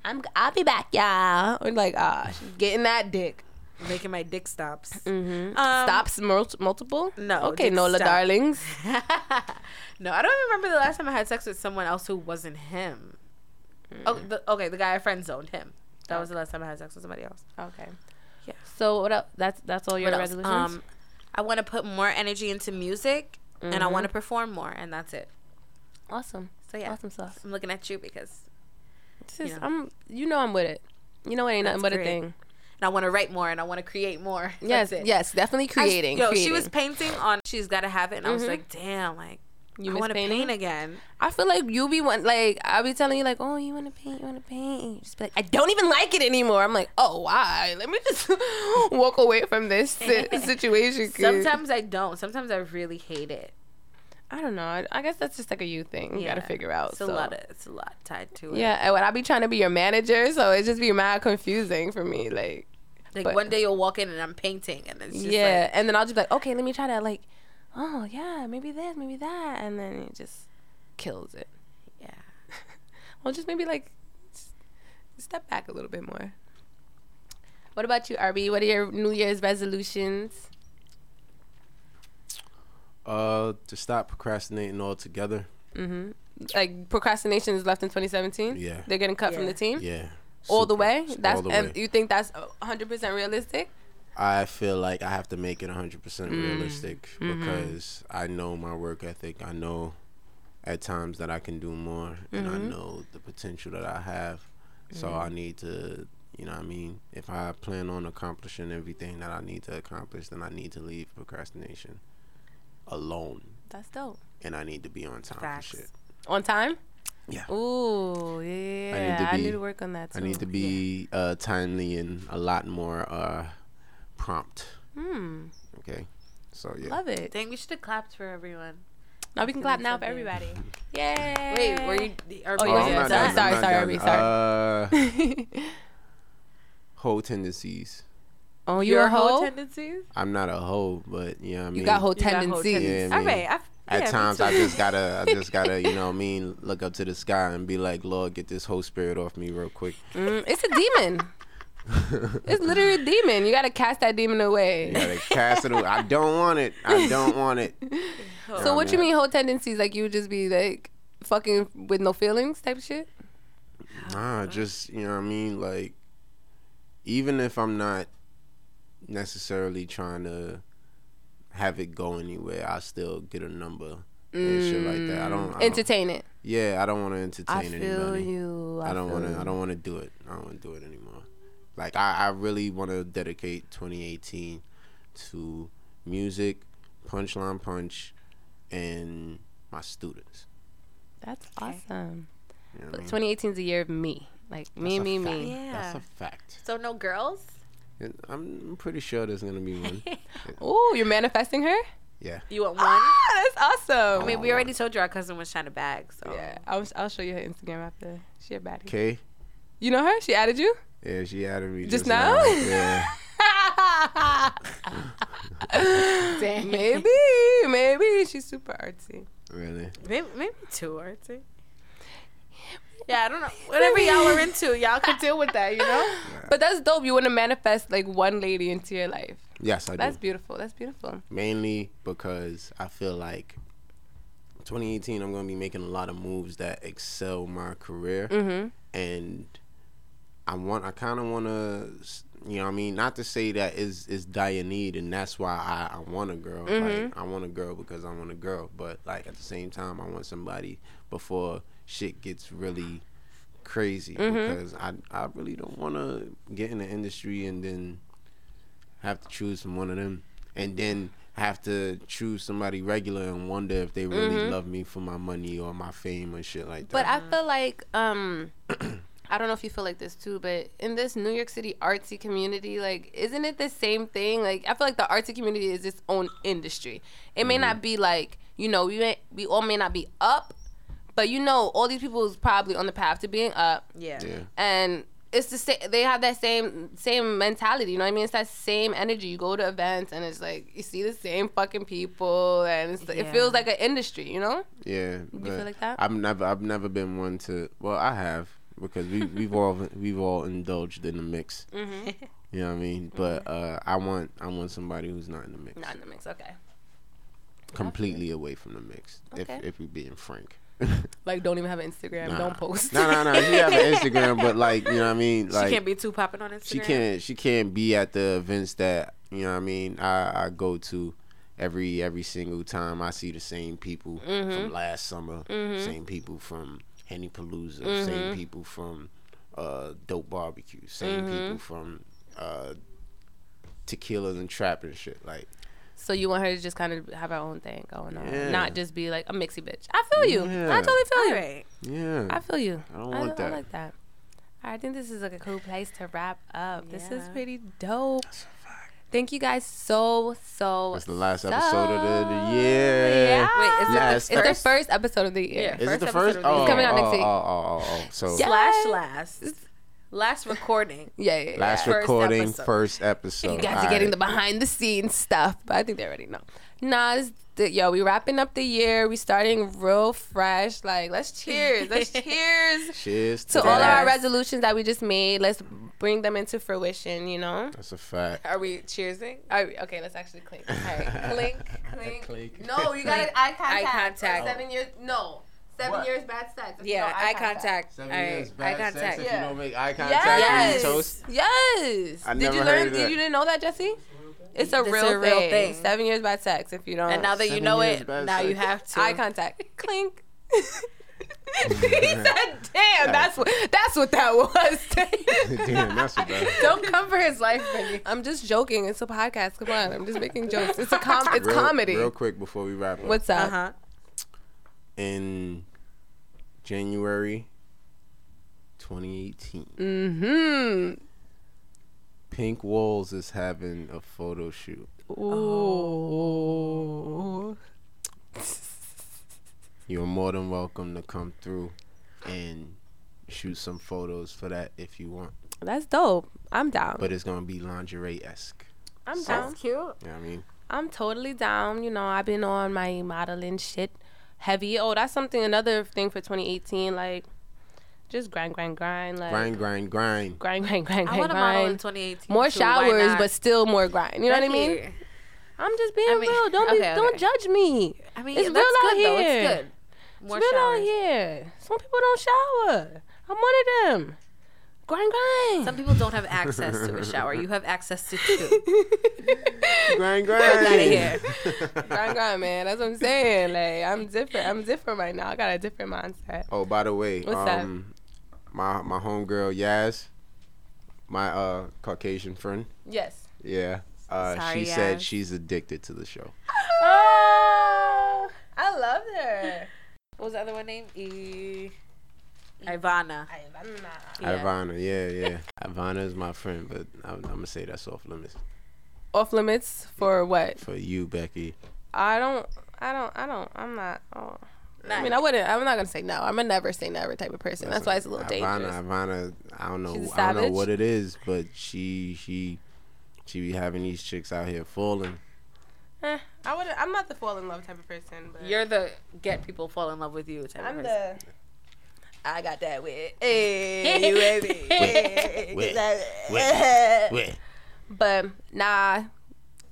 I'm, I'll be back, y'all. Or like, ah, she's getting that dick. Making my dick stops. Mm-hmm. Um, Stops mul- multiple. no, Okay, dick Nola, stop. darlings. no, I don't remember the last time I had sex with someone else who wasn't him. Oh, the, okay, the guy I friend zoned him. That was the last time I had sex with somebody else. Okay. Yeah. So what else? That's that's all your What resolutions. Um, I want to put more energy into music, and I want to perform more, and that's it. awesome. So yeah, Awesome sauce. I'm looking at you because Sis, know. I'm. You know I'm with it. You know it ain't nothing That's but a thing. and I want to write more and I want to create more. Yes, yes, definitely creating. I, yo, creating. she was painting on. She's got to have it, and mm-hmm. I was mm-hmm. like, damn, like you want to paint again. I feel like you be one like I'll be telling you like, oh, you want to paint, you want to paint, and you just be like, I don't even like it anymore. I'm like, oh, why? Let me just walk away from this situation. Sometimes I don't. Sometimes I really hate it. I don't know. I, I guess that's just like a you thing. You yeah. got to figure out. It's so. a lot. Of, it's a lot tied to it. Yeah, and when I be trying to be your manager, so it just be mad confusing for me. Like, like but, one day you'll walk in and I'm painting, and it's yeah, like, and then I'll just be like, okay, let me try to like, oh yeah, maybe this, maybe that, and then it just kills it. Yeah. well, just maybe like step back a little bit more. What about you, RB? What are your New Year's resolutions? Uh, to stop procrastinating altogether. Mm-hmm. Like procrastination is left in 2017. Yeah, they're getting cut yeah. from the team. Yeah, all Super. the way. That's the and way. you think that's 100 percent realistic? I feel like I have to make it 100 percent mm. realistic mm-hmm. because I know my work ethic. I know at times that I can do more, mm-hmm. and I mm-hmm. know the potential that I have. So mm-hmm. I need to, you know, I mean, if I plan on accomplishing everything that I need to accomplish, then I need to leave procrastination alone. That's dope. And I need to be on time Facts. for shit. On time? Yeah. Ooh, yeah. I need to, be, I need to work on that too. I need to be yeah. uh, timely and a lot more uh, prompt. Hmm. Okay. So yeah. Love it. Think we should have clapped for everyone. Now we can clap now for everybody. Yay! Wait, were you? Are oh, yeah. Sorry, sorry, sorry, sorry. Uh, whole tendencies. Oh, you're, you're a hoe? tendencies? I'm not a hoe, but you know what I mean. You got whole tendencies. Yeah, I mean, All right. I, at yeah, times I just gotta, I just gotta, you know, what I mean, look up to the sky and be like, Lord, get this whole spirit off me real quick. Mm, it's a demon. it's literally a demon. You gotta cast that demon away. You gotta cast it away. I don't want it. I don't want it. So what you mean whole tendencies? Like you would just be like fucking with no feelings type of shit? Nah, just you know what I mean. Like even if I'm not necessarily trying to have it go anywhere. I still get a number and shit like that. I don't I entertain don't, it. Yeah, I don't want to entertain I feel anybody. You. I, I don't want to. I don't want to do it. I don't want to do it anymore. Like I, I really want to dedicate 2018 to music, punchline punch, and my students. That's awesome. You know 2018 is a year of me. Like me, me, me. Yeah. That's a fact. So no girls. I'm pretty sure there's gonna be one. oh, you're manifesting her? Yeah. You want one? Ah, that's awesome. I mean, we already told you our cousin was trying to bag. So yeah, I'll I'll show you her Instagram after. She a baddie. Okay. You know her? She added you? Yeah, she added me just, just now. now. Yeah. Damn. Maybe, maybe she's super artsy. Really? Maybe, maybe too artsy. Yeah, I don't know. Whatever y'all are into, y'all can deal with that, you know? But that's dope. You want to manifest like one lady into your life. Yes, I do. That's beautiful. That's beautiful. Mainly because I feel like 2018, I'm going to be making a lot of moves that excel my career. Mm-hmm. And I want, I kind of want to, you know I mean? Not to say that is is dire need and that's why I, I want a girl. Mm-hmm. Like, I want a girl because I want a girl. But like at the same time, I want somebody before shit gets really crazy mm-hmm. because I I really don't want to get in the industry and then have to choose from one of them and then have to choose somebody regular and wonder if they really mm-hmm. love me for my money or my fame or shit like that. But I feel like um I don't know if you feel like this too, but in this New York City artsy community, like, isn't it the same thing? Like, I feel like the artsy community is its own industry. It may mm-hmm. not be like, you know, we may, we all may not be up but you know, all these people is probably on the path to being up. Yeah. yeah. And it's the same. They have that same same mentality. You know what I mean? It's that same energy. You go to events and it's like you see the same fucking people, and yeah. it feels like an industry. You know? Yeah. You feel like that? I've never I've never been one to. Well, I have because we we've all we've all indulged in the mix. Mm-hmm. You know what I mean? But uh, I want I want somebody who's not in the mix. Not in the mix. Okay. Completely away from the mix. Okay. If if we're being frank. like don't even have an Instagram. Nah. Don't post. No, no, no. She have an Instagram, but like you know what I mean. Like she can't be too popping on Instagram. She can't. She can't be at the events that you know what I mean. I I go to every every single time. I see the same people mm-hmm. from last summer. Mm-hmm. Same people from Henny Palooza. Mm-hmm. Same people from uh, Dope Barbecue. Same mm-hmm. people from uh, tequilas and trap and shit. Like, so you want her to just kind of have her own thing going on, yeah. not just be like a mixy bitch. I feel you. Yeah. I totally feel you. Right. Yeah. I feel you. I don't want I, that. I like that. I think this is like a cool place to wrap up. Yeah. This is pretty dope. Thank you guys so so. It's the last so, episode of the, the year. Yeah. Wait, is last it the, it's the first episode of the year. Yeah, is it the first? Oh, it's coming out oh, next oh, week. Oh, oh, oh, oh. So slash last. Last recording. yeah, yeah, yeah. Last first recording, episode. first episode. You guys All are getting right. the behind the scenes stuff, but I think they already know. Nah, this, the, yo, we wrapping up the year. We starting real fresh. Like, let's cheers. Let's cheers. Cheers to, to all of our resolutions that we just made. Let's bring them into fruition. You know. That's a fact. Are we cheersing? Are we, okay, let's actually clink. All right, clink, clink. clink. No, you got eye contact. Eye contact. Seven years. No. Seven what? years bad sex. Yeah, eye, eye contact. contact. Seven years bad eye contact. sex if yeah. you don't make eye contact. Yes. Toast. Yes. I did you learn? Did you didn't know that, Jesse? It's a, real, a real, thing. Seven years bad sex if you don't. And now that you know it, now sex. you have to. Eye contact. Clink. he said, "Damn, that's what that's what that was." Damn, that's what that. Don't come for his life, baby. I'm just joking. It's a podcast. Come on, I'm just making jokes. It's a com. It's real, comedy. Real quick before we wrap up. What's up? Uh-huh. In January 2018. Mm-hmm. Pink Walls is having a photo shoot. Ooh. You're more than welcome to come through and shoot some photos for that if you want. That's dope. I'm down. But it's gonna be lingerie esque. I'm so, down. That's cute. You know what I mean? I'm totally down. You know, I've been on my modeling shit heavy. Oh, that's something another thing for 2018. Like just grind, grind, grind. Like grind, grind, grind. Grind, grind, grind, I grind. I model in 2018. More too. showers, but still more grind. You know what I mean? I'm just being I mean, real. Don't okay, be, okay. don't judge me. I mean, it's real out good, here. Though. It's good. More it's real showers. out here. Some people don't shower. I'm one of them. Grind, grind. Some people don't have access to a shower. You have access to two. grind, grind. Get out of here. grind, grind, man. That's what I'm saying. Like, I'm different. I'm different right now. I got a different mindset. Oh, by the way, What's um, that? my my homegirl Yaz, my uh Caucasian friend. Yes. Yeah. Uh, Sorry, she Yaz. said she's addicted to the show. Oh, I love her. What was the other one named? E. Ivana. Ivana. Yeah. Ivana, yeah, yeah. Ivana is my friend, but I'm, I'm, gonna say that's off limits. Off limits for what? For you, Becky. I don't. I don't. I don't. I'm not. Oh. I mean, I wouldn't. I'm not gonna say no. I'm a never say never type of person. That's, that's why it's a little Ivana, dangerous. Ivana, I don't know. I don't know what it is, but she she she be having these chicks out here falling. Eh, I would. I'm not the fall in love type of person. But you're the get people fall in love with you type I'm of person. The I got that with hey, you baby. wet, wet, But nah,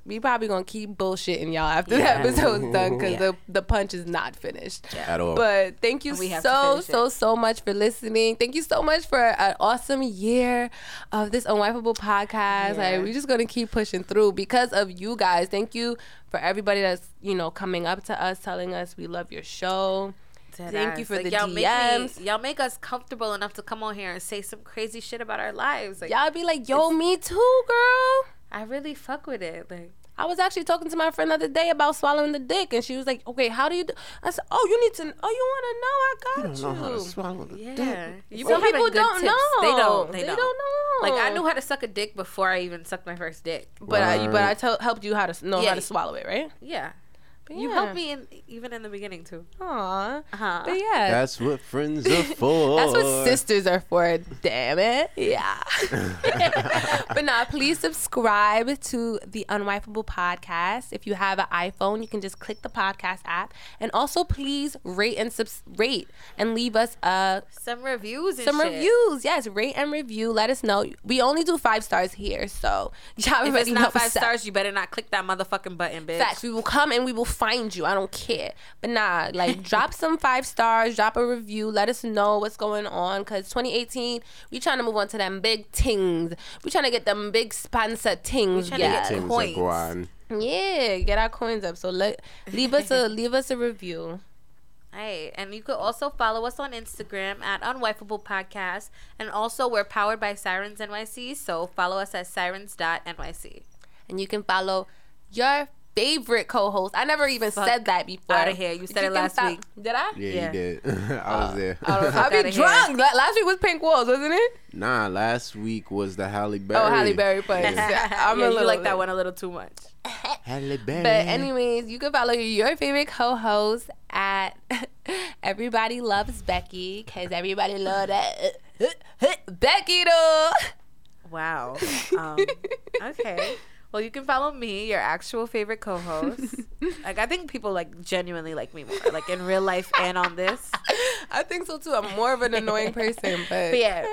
we probably gonna keep bullshitting y'all after yeah. the episode's done because yeah. the the punch is not finished yeah. at all. But thank you so so so much for listening. Thank you so much for an awesome year of this unwifeable podcast. Like we're just gonna keep pushing through because of you guys. Thank you for everybody that's you know coming up to us, telling us we love your show. Dead Thank ass. you for like, the y'all DMs. Make me, y'all make us comfortable enough to come on here and say some crazy shit about our lives. Like, y'all be like, "Yo, me too, girl." I really fuck with it. Like, I was actually talking to my friend the other day about swallowing the dick, and she was like, "Okay, how do you?" do? I said, "Oh, you need to. Oh, you want to know? I got you." Don't know how to swallow the yeah. dick. You Some people don't tips. know. They don't. They, they don't. don't. know. Like I knew how to suck a dick before I even sucked my first dick. But I, but I t- helped you how to know yeah. how to swallow it, right? Yeah. But you helped me in, even in the beginning too. Aw. Uh-huh. But yeah. That's what friends are for. That's what sisters are for. Damn it. Yeah. but now, please subscribe to the Unwifeable podcast. If you have an iPhone, you can just click the podcast app, and also please rate and subs- rate and leave us uh some reviews. some shit. reviews. Yes, rate and review. Let us know. We only do five stars here, so y'all if it's not five stars, you better not click that motherfucking button, bitch. Facts. We will come and we will find you. I don't care. But nah, like drop some five stars, drop a review, let us know what's going on. Cause 2018, we trying to move on to them big things. We trying to get them big sponsor things. Yeah, to coins. Yeah, get our coins up. So let leave us a leave us a review. Hey, and you could also follow us on Instagram at Unwifeable Podcast. And also, we're powered by Sirens NYC, so follow us at sirens.nyc. And you can follow your favorite co-host. I never even Fuck said that before. Out of here. You said you it last stop. week. Did I? Yeah, yeah. you did. I was uh, there. I'll be drunk. Here. Last week was Pink Walls, wasn't it? Nah, last week was the Halle Berry. Oh, Halle Berry place. I'm yeah, a little you like that one a little too much. Halle Berry. But anyways, you can follow your favorite co-host at Everybody Loves Becky because everybody love that Becky though. Wow. Um, okay. Well, you can follow me, your actual favorite co-host. like I think people like genuinely like me more, like in real life and on this. I think so too. I'm more of an annoying person, but, but yeah.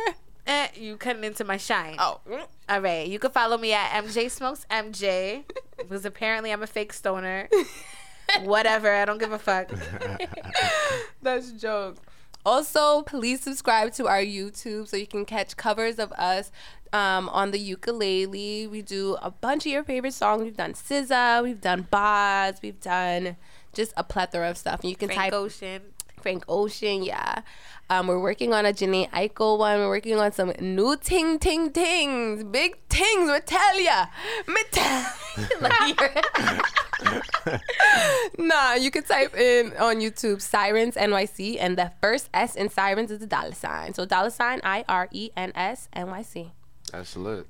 Eh, you cutting into my shine. Oh. All right. You can follow me at MJ Smokes MJ because apparently I'm a fake stoner. Whatever. I don't give a fuck. That's a joke. Also, please subscribe to our YouTube so you can catch covers of us um, on the ukulele. We do a bunch of your favorite songs. We've done SZA, we've done Boz, we've done just a plethora of stuff. And you can Frank type Ocean. Frank Ocean, yeah. Um, we're working on a Jhené Aiko one. We're working on some new ting ting tings, big tings. We tell ya, me tell. nah, you can type in on YouTube Sirens NYC, and the first S in Sirens is the dollar sign. So dollar sign I R E N S N Y C. That's lit.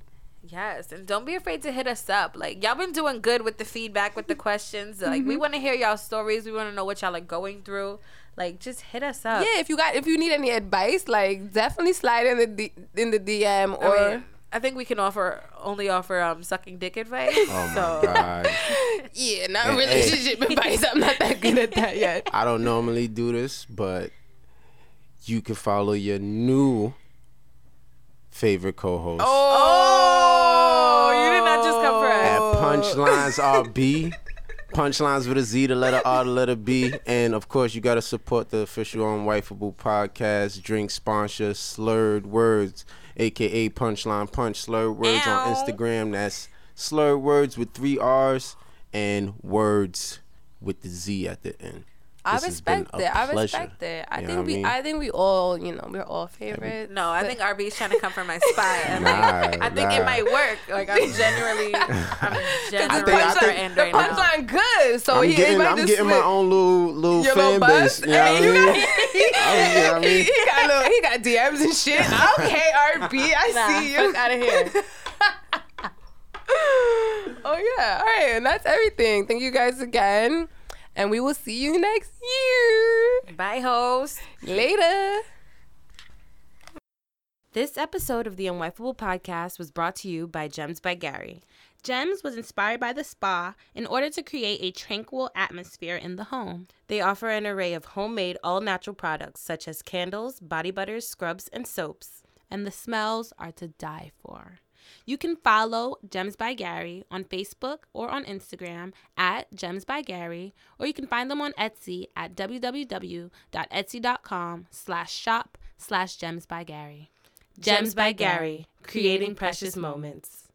Yes, and don't be afraid to hit us up. Like y'all been doing good with the feedback, with the questions. Like mm-hmm. we want to hear y'all stories. We want to know what y'all are going through. Like just hit us up. Yeah, if you got if you need any advice, like definitely slide in the D, in the DM or. I, mean, I think we can offer only offer um sucking dick advice. Oh so. my god. yeah, not and, relationship hey. advice. I'm not that good at that yet. I don't normally do this, but you can follow your new favorite co-host. Oh, you did not just come for us. At Punchlines RB. Punchlines with a Z, the letter R, the letter B. And of course, you got to support the official Unwifeable podcast, drink sponsor, Slurred Words, aka Punchline Punch, Slurred Words Ow. on Instagram. That's Slurred Words with three R's and Words with the Z at the end. I respect it. I respect it. I you think we. I, mean? I, think we all. You know, we're all favorites. No, I think RB is trying to come from my spot. And nah, like, I think nah. it might work. Like I'm generally, I'm generally I think, I think, the punchline good. So I'm he, getting, I'm getting my own little little Your fan little base. You know what I mean? He, he got little, he got DMs and shit. Okay, RB, I nah, see you. out of here. oh yeah. All right, and that's everything. Thank you guys again and we will see you next year. Bye, host. Later. This episode of the Unwifeable podcast was brought to you by Gems by Gary. Gems was inspired by the spa in order to create a tranquil atmosphere in the home. They offer an array of homemade, all natural products such as candles, body butters, scrubs, and soaps. And the smells are to die for. You can follow Gems by Gary on Facebook or on Instagram at Gems by Gary, or you can find them on Etsy at www.etsy.com slash shop slash Gems by Gary. Gems by Gary, creating precious moments.